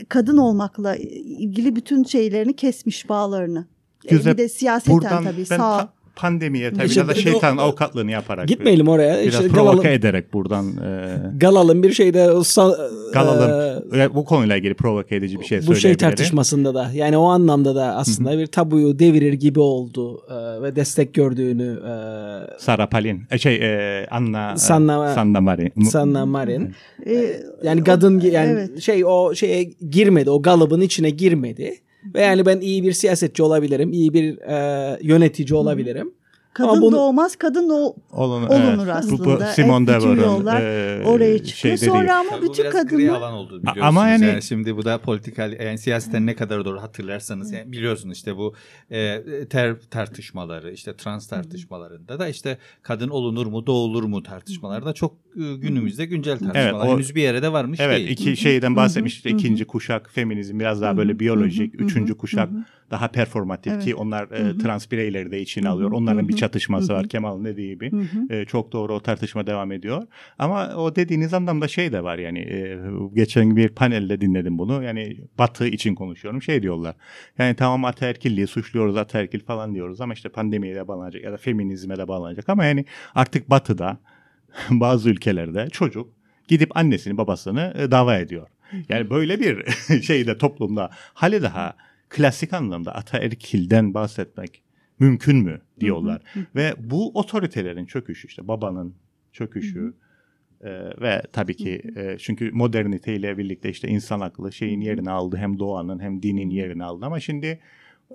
kadın olmakla ilgili bütün şeylerini kesmiş bağlarını. Güzel. Bir de siyaseten Buradan tabii sağ pandemiye tabii işte, ya da şeytan o, avukatlığını yaparak. Gitmeyelim oraya. Biraz işte provoke Galalım, ederek buradan. E, Galalım bir şeyde Galalım e, bu konuyla ilgili provoke edici bir şey Bu şey tartışmasında da yani o anlamda da aslında bir tabuyu devirir gibi oldu e, ve destek gördüğünü. E, Sarah Palin, e, şey e, Anna Sanna, Sanna Marin. Sanna Marin. E, yani kadın yani evet. şey o şeye girmedi o galabın içine girmedi. Ve yani ben iyi bir siyasetçi olabilirim, iyi bir e, yönetici olabilirim. Kadın bunu, doğmaz, kadın o, Olun, olunur evet. aslında. Bu, bu Simon de yollar e, oraya çıkıyor. Sonra değil. ama bütün kadınlar... alan oldu biliyorsunuz. Ama yani... yani şimdi bu da politikal, yani siyasetten ne kadar doğru hatırlarsanız yani biliyorsunuz işte bu e, ter tartışmaları, işte trans tartışmalarında da işte kadın olunur mu, doğulur mu tartışmalarda çok e, günümüzde güncel tartışmalar. Evet, o, Henüz bir yere de varmış evet, değil. Evet, iki şeyden bahsetmiştik. ikinci kuşak feminizm biraz daha böyle biyolojik, üçüncü kuşak daha performatif evet. ki onlar e, trans bireyleri de içine alıyor. Onların bir çatışması var Kemal'ın dediği gibi. E, çok doğru o tartışma devam ediyor. Ama o dediğiniz anlamda şey de var yani e, geçen bir panelde dinledim bunu. Yani Batı için konuşuyorum. Şey diyorlar. Yani tamam ataerkilliği suçluyoruz ataerkil falan diyoruz ama işte pandemiye de bağlanacak ya da feminizme de bağlanacak ama yani artık Batı'da bazı ülkelerde çocuk gidip annesini babasını e, dava ediyor. Yani böyle bir şeyde toplumda hali daha klasik anlamda ataerkilden bahsetmek mümkün mü diyorlar. Hı hı. Ve bu otoritelerin çöküşü işte babanın çöküşü hı hı. E, ve tabii ki e, çünkü modernite ile birlikte işte insan aklı şeyin yerini aldı hem doğanın hem dinin yerini aldı. Ama şimdi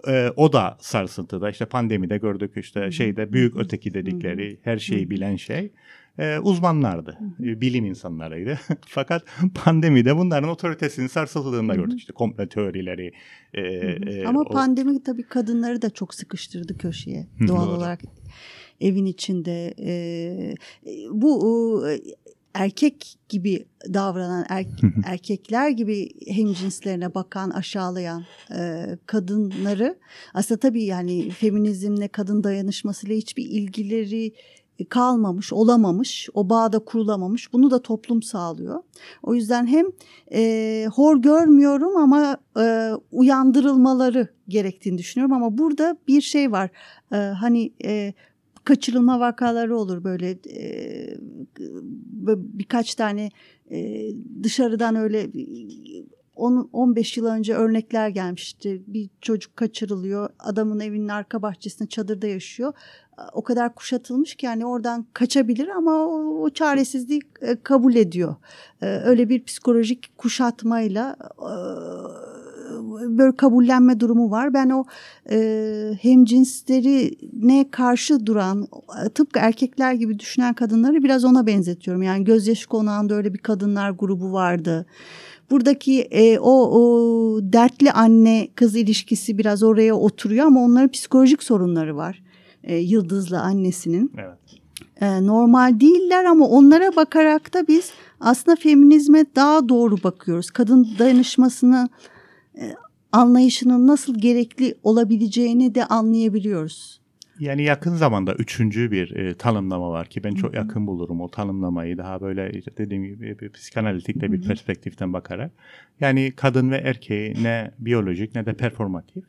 e, o da sarsıntıda işte pandemide gördük işte şeyde büyük öteki dedikleri her şeyi bilen şey e, uzmanlardı. E, bilim insanlarıydı. Fakat pandemide bunların otoritesinin sarsıldığını da gördük. İşte komplo teorileri. E, e, Ama o... pandemi tabii kadınları da çok sıkıştırdı köşeye. Doğal Doğru. olarak evin içinde. E, bu e, erkek gibi davranan er, erkekler gibi hemcinslerine bakan aşağılayan e, kadınları aslında tabii yani feminizmle kadın dayanışmasıyla hiçbir ilgileri kalmamış, olamamış, o bağda kurulamamış. Bunu da toplum sağlıyor. O yüzden hem e, hor görmüyorum ama e, uyandırılmaları gerektiğini düşünüyorum. Ama burada bir şey var. E, hani e, kaçırılma vakaları olur böyle e, birkaç tane e, dışarıdan öyle 10 15 yıl önce örnekler gelmişti. Bir çocuk kaçırılıyor. Adamın evinin arka bahçesinde çadırda yaşıyor o kadar kuşatılmış ki yani oradan kaçabilir ama o, o çaresizliği e, kabul ediyor. E, öyle bir psikolojik kuşatmayla e, böyle kabullenme durumu var. Ben o e, ne karşı duran tıpkı erkekler gibi düşünen kadınları biraz ona benzetiyorum. Yani gözyaşı konağında öyle bir kadınlar grubu vardı. Buradaki e, o, o dertli anne kız ilişkisi biraz oraya oturuyor ama onların psikolojik sorunları var e, Yıldız'la annesinin. Evet. E, normal değiller ama onlara bakarak da biz aslında feminizme daha doğru bakıyoruz. Kadın dayanışmasını e, anlayışının nasıl gerekli olabileceğini de anlayabiliyoruz. Yani yakın zamanda üçüncü bir e, tanımlama var ki ben çok yakın bulurum o tanımlamayı. Daha böyle dediğim gibi bir psikanalitik de bir perspektiften bakarak. Yani kadın ve erkeği ne biyolojik ne de performatif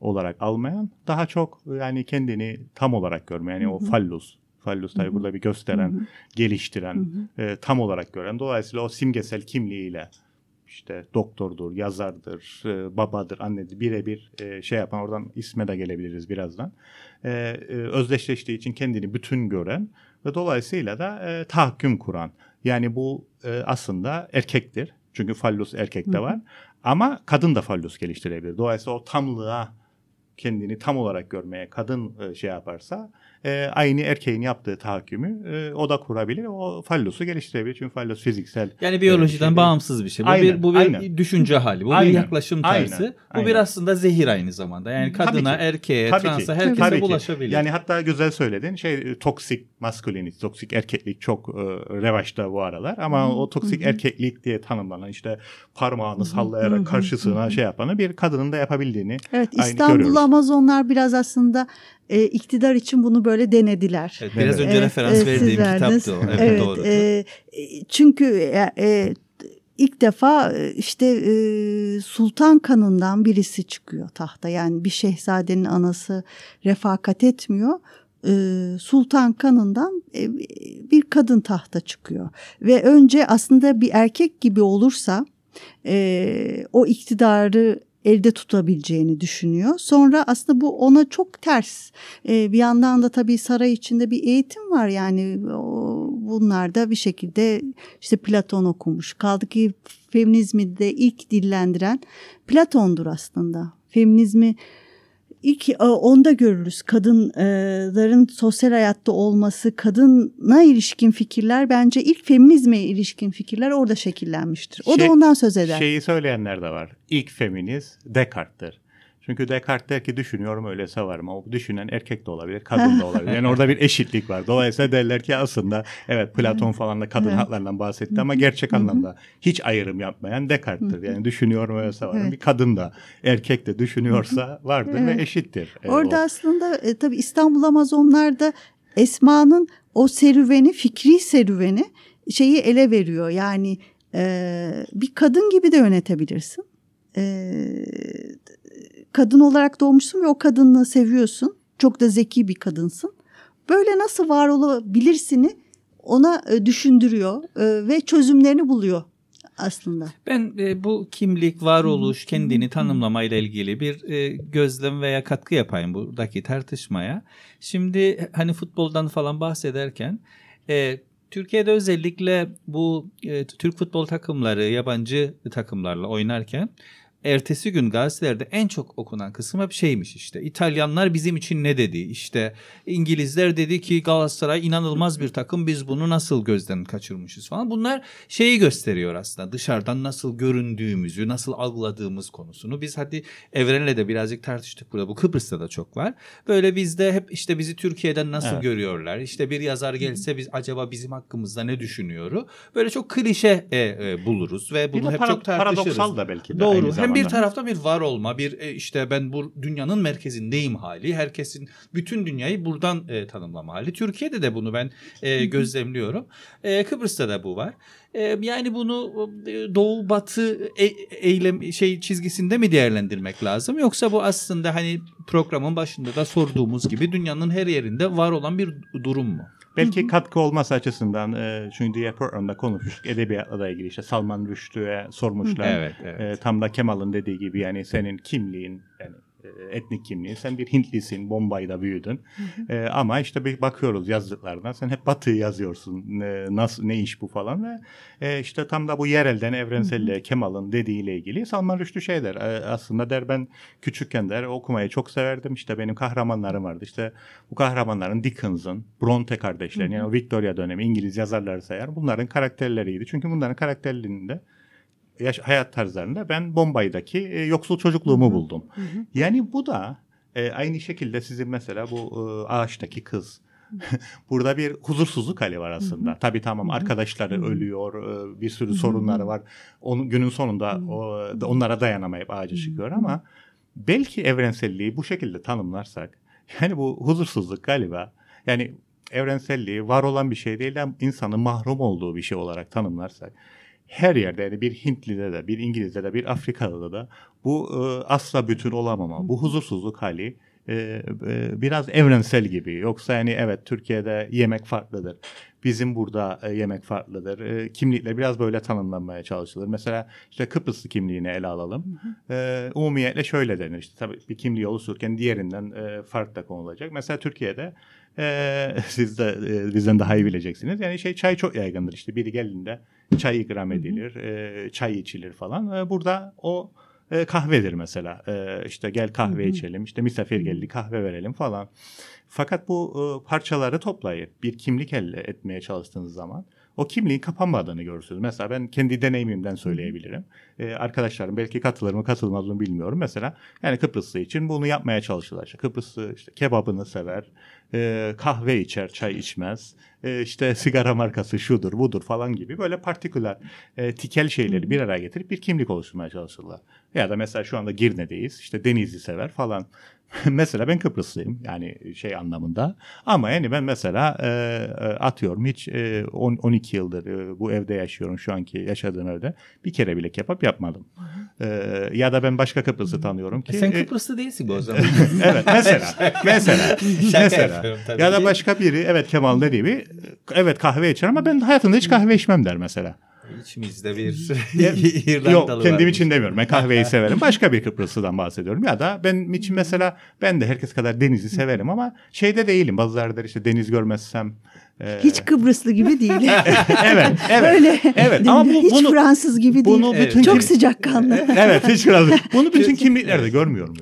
olarak almayan daha çok yani kendini tam olarak görme yani Hı-hı. o fallus. Fallus tabi burada bir gösteren Hı-hı. geliştiren E, tam olarak gören. Dolayısıyla o simgesel kimliğiyle işte doktordur, yazardır, e, babadır, annedir birebir e, şey yapan oradan isme de gelebiliriz birazdan. E, e, özdeşleştiği için kendini bütün gören ve dolayısıyla da e, tahakküm kuran. Yani bu e, aslında erkektir. Çünkü fallus erkekte var. Ama kadın da fallus geliştirebilir. Dolayısıyla o tamlığa kendini tam olarak görmeye kadın e, şey yaparsa e, aynı erkeğin yaptığı tahakkümü e, o da kurabilir. O fallosu geliştirebilir. Çünkü fallos fiziksel. Yani biyolojiden şey bağımsız bir şey. Bu Aynen, bir bu bir aynen. düşünce hali. Bu Aynen, bir yaklaşım tarzı. aynen, Bu bir aslında zehir aynı zamanda. Yani Tabii kadına, ki. erkeğe, Tabii ki. transa Tabii herkese ki. bulaşabilir. Yani hatta güzel söyledin. Şey e, toksik masculinity, toksik erkeklik çok e, revaçta bu aralar. Ama o toksik erkeklik diye tanımlanan işte parmağını sallayarak karşısına şey yapanı bir kadının da yapabildiğini Evet İstanbul görüyoruz. Amazonlar biraz aslında e, iktidar için bunu böyle denediler. Evet, biraz Evet. önce referans e, verdiğim kitaptı o. Evet, doğru. e, e, çünkü e, e, ilk defa e, işte e, sultan kanından birisi çıkıyor tahta. Yani bir şehzadenin anası refakat etmiyor. E, sultan kanından e, bir kadın tahta çıkıyor. Ve önce aslında bir erkek gibi olursa e, o iktidarı elde tutabileceğini düşünüyor. Sonra aslında bu ona çok ters. E, bir yandan da tabii saray içinde bir eğitim var yani o, bunlar da bir şekilde işte Platon okumuş. Kaldı ki feminizmi de ilk dillendiren Platon'dur aslında. Feminizmi ilk onda görürüz. Kadınların sosyal hayatta olması, kadına ilişkin fikirler bence ilk feminizme ilişkin fikirler orada şekillenmiştir. O Şey- da ondan söz eder. Şeyi söyleyenler de var. İlk feminist Descartes'tir. Çünkü Descartes der ki düşünüyorum öyleyse varım. Bu düşünen erkek de olabilir, kadın da olabilir. Yani orada bir eşitlik var. Dolayısıyla derler ki aslında evet Platon falan da kadın haklarından bahsetti ama gerçek anlamda hiç ayrım yapmayan Descartes'tir. Yani düşünüyorum öyleyse varım. Evet. Bir kadın da erkek de düşünüyorsa vardır Evet. ve eşittir. E, Orada o. aslında e, tabii İstanbul Amazonlar'da Esma'nın o serüveni, fikri serüveni şeyi ele veriyor. Yani e, bir kadın gibi de yönetebilirsin. E, kadın olarak doğmuşsun ve o kadınlığı seviyorsun. Çok da zeki bir kadınsın. Böyle nasıl var olabilirsini ona e, düşündürüyor e, ve çözümlerini buluyor aslında. Ben e, bu kimlik, varoluş, kendini tanımlama ile ilgili bir e, gözlem veya katkı yapayım buradaki tartışmaya. Şimdi hani futboldan falan bahsederken e, Türkiye'de özellikle bu e, Türk futbol takımları yabancı takımlarla oynarken ertesi gün gazetelerde en çok okunan kısım hep şeymiş işte. İtalyanlar bizim için ne dedi? İşte İngilizler dedi ki Galatasaray inanılmaz bir takım biz bunu nasıl gözden kaçırmışız falan. Bunlar şeyi gösteriyor aslında dışarıdan nasıl göründüğümüzü, nasıl algıladığımız konusunu. Biz hadi Evren'le de birazcık tartıştık burada. Bu Kıbrıs'ta da çok var. Böyle bizde hep işte bizi Türkiye'den nasıl Evet. görüyorlar? İşte bir yazar gelse biz acaba bizim hakkımızda ne düşünüyor? Böyle çok klişe e, e, buluruz ve Bir bunu de hep para- çok tartışırız. paradoksal da belki de Doğru. Hem bir tarafta bir var olma, bir e, işte ben bu dünyanın merkezindeyim hali. Herkesin bütün dünyayı buradan e, tanımlama hali. Türkiye'de de bunu ben e, gözlemliyorum. E, Kıbrıs'ta da bu var. E, yani bunu e, doğu batı e, eylem şey çizgisinde mi değerlendirmek lazım yoksa bu aslında hani programın başında da sorduğumuz gibi dünyanın her yerinde var olan bir durum mu? Belki katkı olması açısından e, çünkü diğer programda konuşmuştuk edebiyatla da ilgili işte Salman Rushdie'ye sormuşlar. Evet, evet. E, tam da Kemal'ın dediği gibi yani senin kimliğin yani etnik kimliğin sen bir Hintlisin Bombay'da büyüdün. E, ama işte bir bakıyoruz yazdıklarına. Sen hep Batı'yı yazıyorsun. E, nasıl ne iş bu falan ve e, işte tam da bu yerelden evrenselliğe Kemal'ın dediğiyle ilgili Salman Rushdie şey der e, aslında der ben küçükken der okumayı çok severdim. İşte benim kahramanlarım vardı. İşte bu kahramanların Dickens'ın Bronte kardeşlerin yani o Victoria dönemi İngiliz yazarları sayar. Bunların karakterleriydi. Çünkü bunların karakterlerinde yaş- hayat tarzlarında ben Bombay'daki e, yoksul çocukluğumu buldum. Yani bu da e, aynı şekilde sizin mesela bu e, ağaçtaki kız. Burada bir huzursuzluk hali var aslında. Tabii tamam arkadaşları ölüyor, e, bir sürü sorunları var. Onun günün sonunda o, onlara dayanamayıp ağaca çıkıyor ama belki evrenselliği bu şekilde tanımlarsak yani bu huzursuzluk galiba yani evrenselliği var olan bir şey değil de insanın mahrum olduğu bir şey olarak tanımlarsak her yerde yani bir Hintli'de de bir İngiliz'de de bir Afrikalı'da da bu e, asla bütün olamama, bu huzursuzluk hali e, e, biraz evrensel gibi. Yoksa yani evet Türkiye'de yemek farklıdır. Bizim burada e, yemek farklıdır. E, kimlikle biraz böyle tanımlanmaya çalışılır. Mesela işte Kıbrıslı kimliğini ele alalım. E, umumiyetle şöyle denir. İşte tabii bir kimliği oluştururken diğerinden e, fark da konulacak. Mesela Türkiye'de e, siz de e, bizden daha iyi bileceksiniz. Yani şey çay çok yaygındır. İşte biri geldiğinde çay ikram edilir, e, çay içilir falan. E, burada o e, kahvedir mesela. E, işte gel kahve Hı-hı. içelim, işte misafir geldi kahve verelim falan. Fakat bu e, parçaları toplayıp bir kimlik elde etmeye çalıştığınız zaman o kimliğin kapanmadığını görürsünüz. Mesela ben kendi deneyimimden söyleyebilirim. Ee, arkadaşlarım belki katılır mı katılmaz mı bilmiyorum. Mesela yani Kıbrıslı için bunu yapmaya çalışırlar. İşte Kıbrıslı işte kebabını sever, e, kahve içer, çay içmez. E, işte sigara markası şudur budur falan gibi böyle partiküler e, tikel şeyleri bir araya getirip bir kimlik oluşturmaya çalışırlar. Ya da mesela şu anda Girne'deyiz işte denizi sever falan. mesela ben Kıbrıslıyım yani şey anlamında. Ama yani ben mesela e, e atıyorum hiç e, 10, 12 yıldır e, bu evde yaşıyorum şu anki yaşadığım evde. Bir kere bile kebap yapmadım. E, ya da ben başka Kıbrıs'ı tanıyorum ki. E sen Kıbrıslı değilsin bu o zaman. evet mesela. mesela. mesela. Ya da başka biri evet Kemal dediği gibi evet kahve içer ama ben hayatımda hiç kahve içmem der mesela. İçimizde bir İrlandalı Yok kendim varmış. için demiyorum. Ben kahveyi severim. Başka bir Kıbrıslı'dan bahsediyorum. Ya da ben için mesela ben de herkes kadar denizi severim ama şeyde değilim. Bazıları der işte deniz görmezsem ee... Hiç Kıbrıslı gibi değil. evet, evet. Öyle. Evet ama bu, hiç bunu, Fransız gibi değil. Bunu bütün Çok kim... sıcakkanlı. evet, hiç Fransız. Bunu bütün kimliklerde görmüyorum.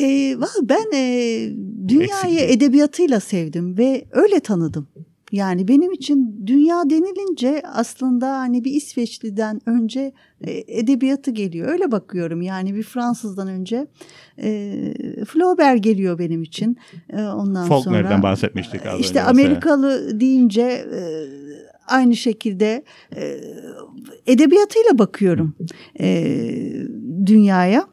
E, ben e, dünyayı edebiyatıyla sevdim ve öyle tanıdım. Yani benim için dünya denilince aslında hani bir İsveçli'den önce e, edebiyatı geliyor. Öyle bakıyorum yani bir Fransızdan önce e, Flaubert geliyor benim için. E, ondan Faulkner'den sonra bahsetmiştik az İşte Amerikalı mesela. deyince e, aynı şekilde e, edebiyatıyla bakıyorum e, dünyaya.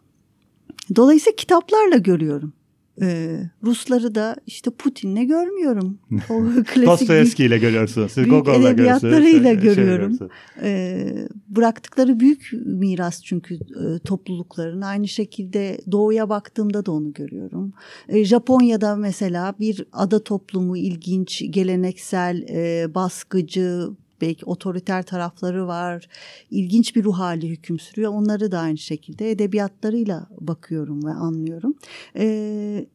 Dolayısıyla kitaplarla görüyorum. Ee, Rusları da işte Putin'le görmüyorum. O klasik Dostoyevski ile görüyorsunuz. Siz Gogol'la edebiyatlarıyla görüyorum. Ee, bıraktıkları büyük miras çünkü e, toplulukların. Aynı şekilde doğuya baktığımda da onu görüyorum. Ee, Japonya'da mesela bir ada toplumu ilginç, geleneksel, e, baskıcı, belki otoriter tarafları var. İlginç bir ruh hali hüküm sürüyor. Onları da aynı şekilde edebiyatlarıyla bakıyorum ve anlıyorum. Ee,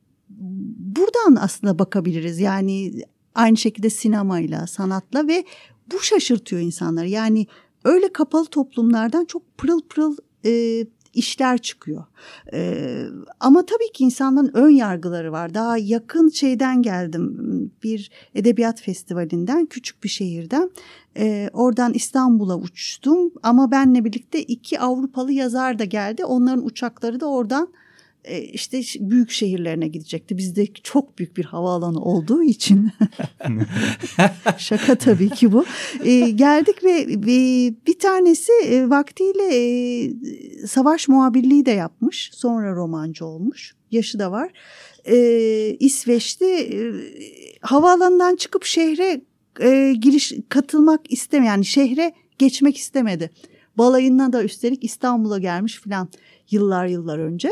buradan aslında bakabiliriz. Yani aynı şekilde sinemayla, sanatla ve bu şaşırtıyor insanları. Yani öyle kapalı toplumlardan çok pırıl pırıl e, işler çıkıyor. Ee, ama tabii ki insanların ön yargıları var. Daha yakın şeyden geldim bir edebiyat festivalinden küçük bir şehirden. Ee, oradan İstanbul'a uçtum ama benle birlikte iki Avrupalı yazar da geldi. Onların uçakları da oradan işte büyük şehirlerine gidecekti. Bizde çok büyük bir havaalanı olduğu için şaka tabii ki bu. E, geldik ve, ve bir tanesi e, vaktiyle e, savaş muhabirliği de yapmış. Sonra romancı olmuş. Yaşı da var. E, İsveç'te e, havaalanından çıkıp şehre e, giriş katılmak istemiyor. Yani şehre geçmek istemedi. Balayına da üstelik İstanbul'a gelmiş filan yıllar yıllar önce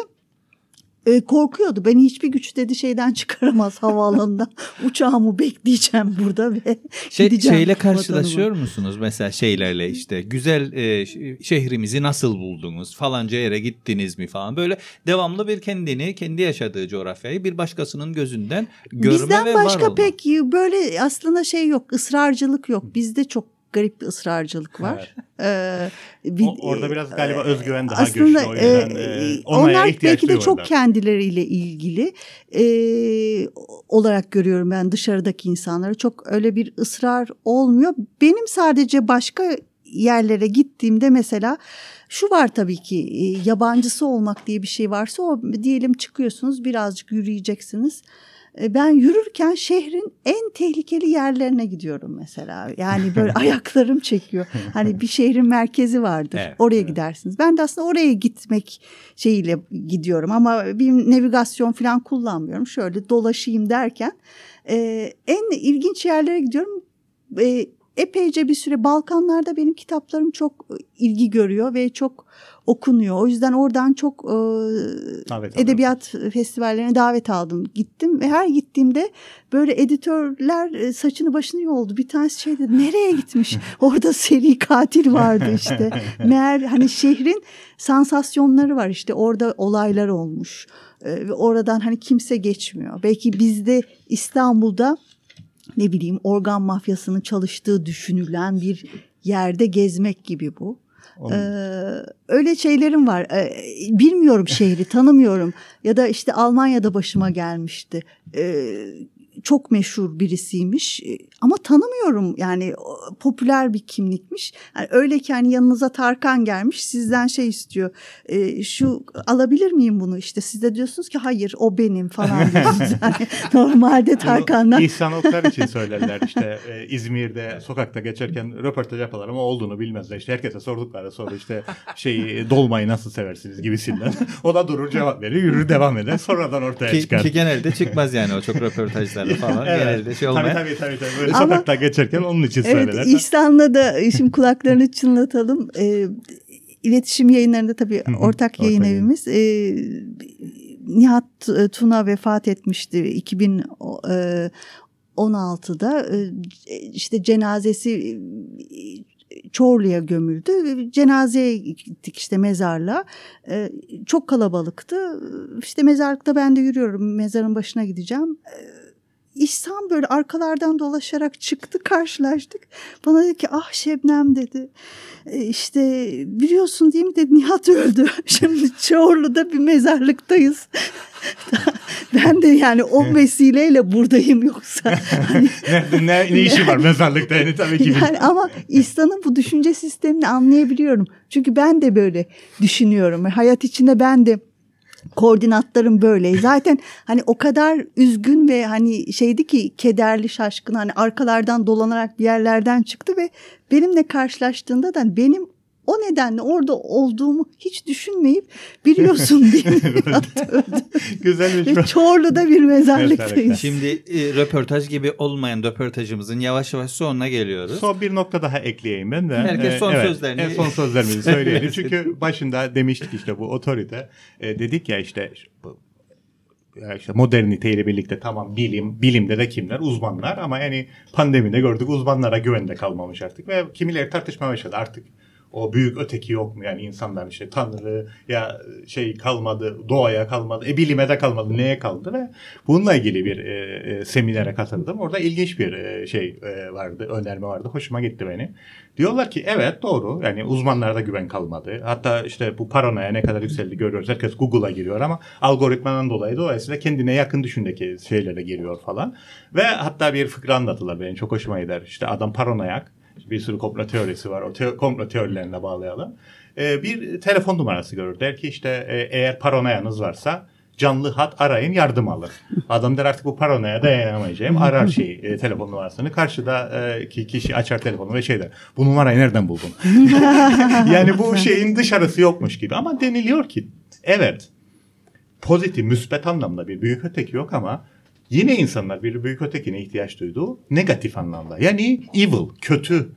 e, korkuyordu. Beni hiçbir güç dedi şeyden çıkaramaz havaalanında. Uçağımı bekleyeceğim burada ve şey, gideceğim. Şeyle karşılaşıyor vatanıma. musunuz mesela şeylerle işte güzel e, şehrimizi nasıl buldunuz falanca yere gittiniz mi falan böyle devamlı bir kendini kendi yaşadığı coğrafyayı bir başkasının gözünden görme Bizden ve var başka olma. pek böyle aslında şey yok ısrarcılık yok bizde çok garip bir ısrarcılık var. Evet. Ee, bir, o, orada biraz galiba özgüven daha aslında, güçlü. O yüzden, e, e onlar belki de çok kendileriyle ilgili e, olarak görüyorum ben dışarıdaki insanları. Çok öyle bir ısrar olmuyor. Benim sadece başka yerlere gittiğimde mesela şu var tabii ki e, yabancısı olmak diye bir şey varsa o diyelim çıkıyorsunuz birazcık yürüyeceksiniz e, ben yürürken şehrin en tehlikeli yerlerine gidiyorum mesela. Yani böyle ayaklarım çekiyor. Hani bir şehrin merkezi vardır. Evet, oraya evet. gidersiniz. Ben de aslında oraya gitmek şeyiyle gidiyorum ama bir navigasyon falan kullanmıyorum. Şöyle dolaşayım derken e, en ilginç yerlere gidiyorum. E, epeyce bir süre Balkanlarda benim kitaplarım çok ilgi görüyor ve çok okunuyor. O yüzden oradan çok e, edebiyat festivallerine davet aldım. Gittim ve her gittiğimde böyle editörler e, saçını başını yoldu. Bir tanesi şey dedi nereye gitmiş? Orada seri katil vardı işte. Meğer hani şehrin sansasyonları var işte orada olaylar olmuş. E, ve oradan hani kimse geçmiyor. Belki bizde İstanbul'da ne bileyim organ mafyasının çalıştığı düşünülen bir yerde gezmek gibi bu. Ee, öyle şeylerim var. Ee, bilmiyorum şehri, tanımıyorum. Ya da işte Almanya'da başıma gelmişti. Ee, çok meşhur birisiymiş e, ama tanımıyorum yani popüler bir kimlikmiş. Yani öyle ki hani yanınıza Tarkan gelmiş sizden şey istiyor e, şu alabilir miyim bunu işte siz de diyorsunuz ki hayır o benim falan diyorsunuz. Yani normalde Tarkan'dan. İhsan Oktar için söylerler işte e, İzmir'de sokakta geçerken röportaj yaparlar ama olduğunu bilmezler. İşte herkese sordukları soru işte şey dolmayı nasıl seversiniz gibisinden. o da durur cevap verir yürür devam eder sonradan ortaya ki, çıkar. Ki genelde çıkmaz yani o çok röportajlar falan evet. genelde şey olmayan. Tabii tabii tabii. tabii. Böyle Ama, sokakta geçerken onun için evet, söylerler. İhsan'la da şimdi kulaklarını çınlatalım. E, iletişim yayınlarında tabii ortak yayın ortak evimiz. E, Nihat Tuna vefat etmişti 2016'da. E, işte cenazesi Çorlu'ya gömüldü. Cenazeye gittik işte mezarla. Ee, çok kalabalıktı. İşte mezarlıkta ben de yürüyorum. Mezarın başına gideceğim. İhsan böyle arkalardan dolaşarak çıktı karşılaştık. Bana dedi ki ah Şebnem dedi. E, işte biliyorsun değil mi dedi Nihat öldü. Şimdi Çorlu'da bir mezarlıktayız. ben de yani o vesileyle buradayım yoksa. Hani, ne, ne, ne işi var mezarlıkta yani tabii ki. Yani ama İhsan'ın bu düşünce sistemini anlayabiliyorum. Çünkü ben de böyle düşünüyorum. Hayat içinde ben de koordinatlarım böyle. Zaten hani o kadar üzgün ve hani şeydi ki kederli şaşkın hani arkalardan dolanarak bir yerlerden çıktı ve benimle karşılaştığında da benim o nedenle orada olduğumu hiç düşünmeyip biliyorsun diye Güzelmiş. Ve Çorlu'da bir mezarlıktayız. Şimdi e, röportaj gibi olmayan röportajımızın yavaş yavaş sonuna geliyoruz. Son bir nokta daha ekleyeyim ben de. Herkes son evet, sözlerini. En son sözlerimizi söyleyelim. Çünkü başında demiştik işte bu otorite. E, dedik ya işte bu işte moderniteyle birlikte tamam bilim, bilimde de kimler? Uzmanlar ama yani pandemide gördük uzmanlara güvende kalmamış artık ve kimileri tartışma başladı artık o büyük öteki yok mu? Yani insanlar işte Tanrı ya şey kalmadı, doğaya kalmadı, e bilime de kalmadı, neye kaldı ve bununla ilgili bir e, e, seminere katıldım. Orada ilginç bir e, şey e, vardı, önerme vardı. Hoşuma gitti beni. Diyorlar ki evet doğru. Yani uzmanlarda güven kalmadı. Hatta işte bu paranoya ne kadar yükseldi görüyoruz. Herkes Google'a giriyor ama algoritmanın dolayı dolayısıyla kendine yakın düşündeki şeylere giriyor falan. Ve hatta bir fıkra anlattılar benim çok hoşuma gider. İşte adam paranoyak bir sürü komplo teorisi var. O te- komplo teorilerine bağlayalım. E, bir telefon numarası görür. Der ki işte e, eğer paranoyanız varsa canlı hat arayın yardım alın. Adam der artık bu paranoya dayanamayacağım. Arar şeyi e, telefon numarasını. Karşıda e, ki kişi açar telefonu ve şey der. Bu numarayı nereden buldun? yani bu şeyin dışarısı yokmuş gibi. Ama deniliyor ki evet pozitif, müspet anlamda bir büyük öteki yok ama Yine insanlar bir büyük ötekine ihtiyaç duyduğu negatif anlamda. Yani evil, kötü,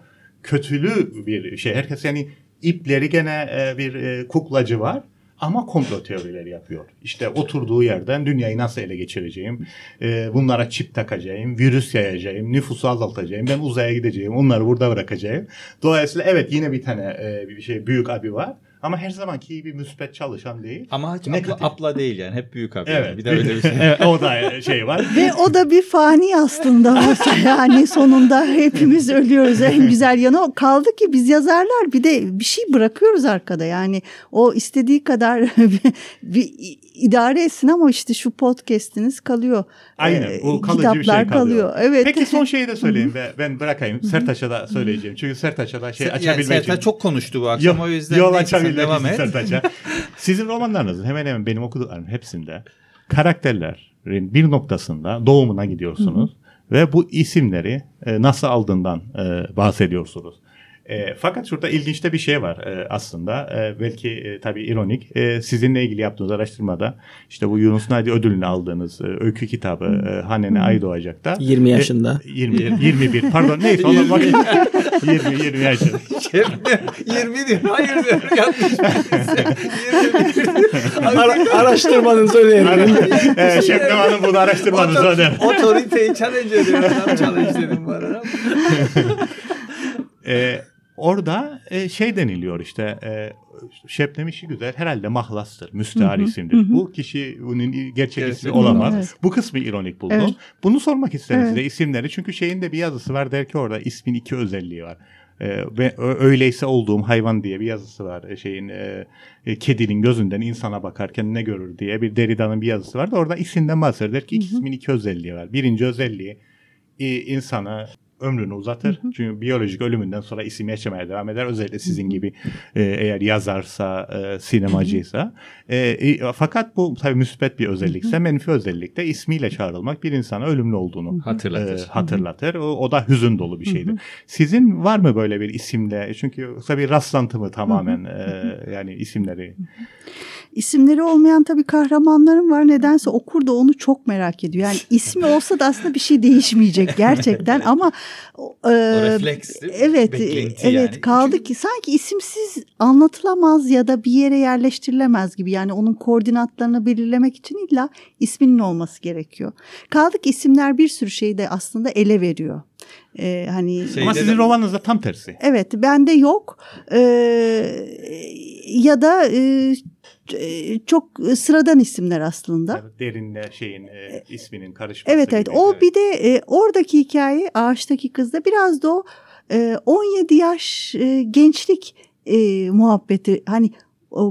kötülü bir şey. Herkes yani ipleri gene e, bir e, kuklacı var ama komplo teorileri yapıyor. İşte oturduğu yerden dünyayı nasıl ele geçireceğim, e, bunlara çip takacağım, virüs yayacağım, nüfusu azaltacağım, ben uzaya gideceğim, onları burada bırakacağım. Dolayısıyla evet yine bir tane bir şey büyük abi var ama her zamanki bir müspet çalışan değil. Ama hiç abla, abla değil yani. Hep büyük abla. Evet. Yani. Bir de öyle bir şey. evet, o da şey var. Ve o da bir fani aslında. yani sonunda hepimiz ölüyoruz. En güzel yanı o. Kaldı ki biz yazarlar bir de bir şey bırakıyoruz arkada. Yani o istediği kadar bir idare etsin ama işte şu podcast'iniz kalıyor. Aynen. Bu kalıcı bir şey kalıyor. kalıyor. Evet. Peki son şeyi de söyleyeyim ve ben bırakayım. Sertaç'a da söyleyeceğim. Çünkü Sertaç'a da şey açabilmek yani Sertaç çok konuştu bu akşam o yüzden. Yol açabilmek devam et. Sizin romanlarınızın hemen hemen benim okuduklarım hepsinde karakterlerin bir noktasında doğumuna gidiyorsunuz. ve bu isimleri e, nasıl aldığından e, bahsediyorsunuz. E, fakat şurada ilginç de bir şey var e, aslında. E, belki e, tabii ironik. E, sizinle ilgili yaptığınız araştırmada işte bu Yunus Nadi ödülünü aldığınız e, öykü kitabı e, Hanene Ay Doğacak'ta. 20 yaşında. E, 20, 21 pardon neyse ona bak. 20, 20 yaşında. 20 diyor. Hayır diyor. Yanlış. Ara, araştırmanın söyleyelim. e, Şebnem Hanım bunu araştırmanın söyleyelim. Otoriteyi challenge ediyorum. Challenge dedim bu arada. e, Orada e, şey deniliyor işte e, Şebnem işi güzel herhalde mahlastır, müstehar isimdir. Hı hı. Bu kişi bunun gerçek Gerçekten. ismi olamaz. Evet. Bu kısmı ironik buldum. Evet. Bunu sormak isterim evet. size isimleri. Çünkü şeyin de bir yazısı var der ki orada ismin iki özelliği var. E, ve öyleyse olduğum hayvan diye bir yazısı var. E, şeyin e, e, kedinin gözünden insana bakarken ne görür diye bir Derrida'nın bir yazısı vardı. Orada isimden bahseder ki iki ismin iki özelliği var. Birinci özelliği insanı ömrünü uzatır. Hı hı. Çünkü biyolojik ölümünden sonra isim yaşamaya devam eder. Özellikle sizin gibi e, eğer yazarsa, e, sinemacıysa. E, e, fakat bu tabii müsbet bir özellikse, menfi özellikte ismiyle çağrılmak bir insana ölümlü olduğunu hatırlatır. E, hatırlatır. O, o da hüzün dolu bir şeydir. Sizin var mı böyle bir isimle? Çünkü tabii rastlantı mı tamamen e, yani isimleri? İsimleri olmayan tabii kahramanlarım var. Nedense okur da onu çok merak ediyor. Yani ismi olsa da aslında bir şey değişmeyecek gerçekten ama e, o refleks Evet, evet yani. kaldı Çünkü... ki sanki isimsiz anlatılamaz ya da bir yere yerleştirilemez gibi. Yani onun koordinatlarını belirlemek için illa isminin olması gerekiyor. Kaldı ki isimler bir sürü şeyi de aslında ele veriyor. Ee, hani Şeyde Ama sizin de... romanınızda tam tersi. Evet, bende yok. Ee, ya da e, e, çok sıradan isimler aslında. Yani derinle şeyin e, isminin karışması. Evet evet. O evet. bir de e, oradaki hikaye ağaçtaki kızda biraz da o e, 17 yaş e, gençlik e, muhabbeti. Hani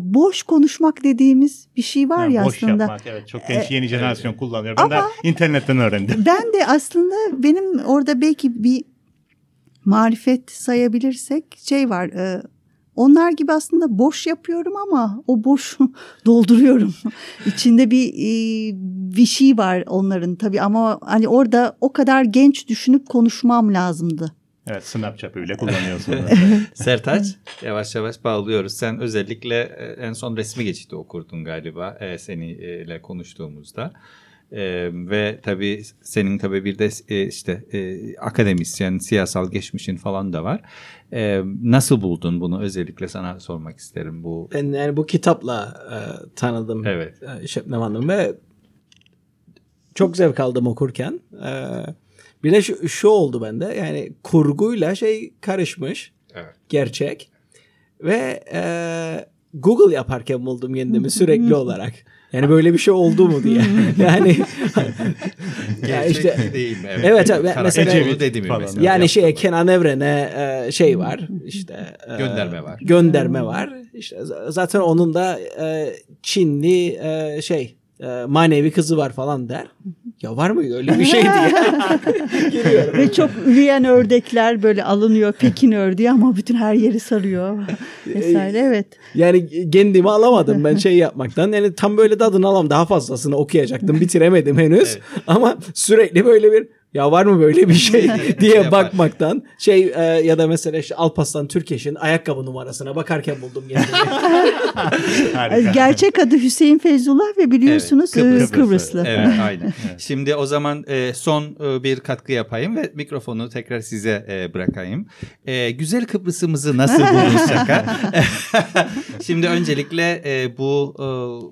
boş konuşmak dediğimiz bir şey var yani ya boş aslında. Boş yapmak evet çok genç yeni jenerasyon kullanıyor. Ben Ama de internetten öğrendim. Ben de aslında benim orada belki bir marifet sayabilirsek şey var. E, onlar gibi aslında boş yapıyorum ama o boş dolduruyorum. İçinde bir e, bir şey var onların tabii ama hani orada o kadar genç düşünüp konuşmam lazımdı. Evet Snapchat öyle kullanıyorsun. Sertaç yavaş yavaş bağlıyoruz. Sen özellikle e, en son resmi geçiti okurdun galiba e, seninle konuştuğumuzda. Ee, ve tabii senin tabii bir de e, işte e, akademisyen, siyasal geçmişin falan da var. Ee, nasıl buldun bunu? Özellikle sana sormak isterim bu. Ben yani bu kitapla e, tanıdım evet. e, Şebnem Hanım ve çok zevk aldım okurken. E, bir de şu, şu oldu bende yani kurguyla şey karışmış. Evet. Gerçek. Ve e, Google yaparken buldum kendimi sürekli olarak. Yani böyle bir şey oldu mu diye. yani ya işte değil mi? Evet. Evet, evet mesela dedim mesela. Yani şey Kenan Evren'e e, şey var. işte e, gönderme var. Gönderme var. İşte zaten onun da e, Çinli şey manevi kızı var falan der. Ya var mı öyle bir şey diye. Ve çok üreyen ördekler böyle alınıyor Pekin ördeği ama bütün her yeri sarıyor. Vesaire evet. Yani kendimi alamadım ben şey yapmaktan. Yani tam böyle tadını alam daha fazlasını okuyacaktım. Bitiremedim henüz. Evet. Ama sürekli böyle bir ya var mı böyle bir şey diye bakmaktan şey e, ya da mesela işte Alpaslan Türkeş'in ayakkabı numarasına bakarken buldum. Gerçek adı Hüseyin Feyzullah ve biliyorsunuz evet, Kıbrıslı. Kıbrıslı. Evet aynen. Evet. Şimdi o zaman e, son e, bir katkı yapayım ve mikrofonu tekrar size e, bırakayım. E, güzel Kıbrıs'ımızı nasıl buldunuz şaka? Şimdi öncelikle e, bu e,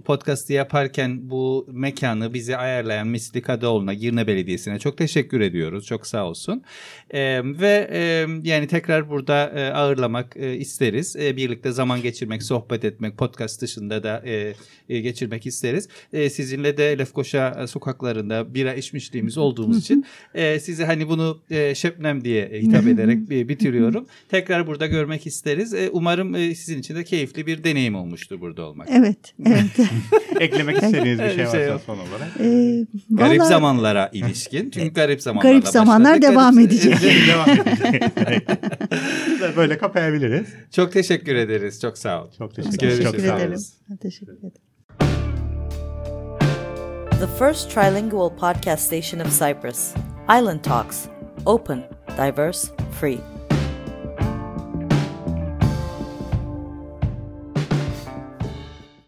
podcast'ı yaparken bu mekanı bize ayarlayan Misli Kadıoğlu'na Girne Belediyesi'ne çok teşekkür teşekkür ediyoruz. Çok sağ olsun. E, ve e, yani tekrar burada e, ağırlamak e, isteriz. E, birlikte zaman geçirmek, sohbet etmek, podcast dışında da e, e, geçirmek isteriz. E, sizinle de Lefkoşa sokaklarında bira içmişliğimiz olduğumuz için e, size hani bunu e, Şebnem diye hitap ederek e, bitiriyorum. Tekrar burada görmek isteriz. E, umarım e, sizin için de keyifli bir deneyim olmuştur burada olmak. Evet, evet. Eklemek istediğiniz bir şey varsa son olarak. Ee, vallahi... Garip zamanlara ilişkin. Çünkü garip garip zamanlarla Garip zamanlar başladık. devam garip, edecek. devam edecek. böyle kapayabiliriz. Çok teşekkür ederiz. Çok sağ ol. Çok teşekkür, teşekkür Çok ederim. Teşekkür ederim. The first trilingual podcast station of Cyprus. Island Talks. Open, diverse, free.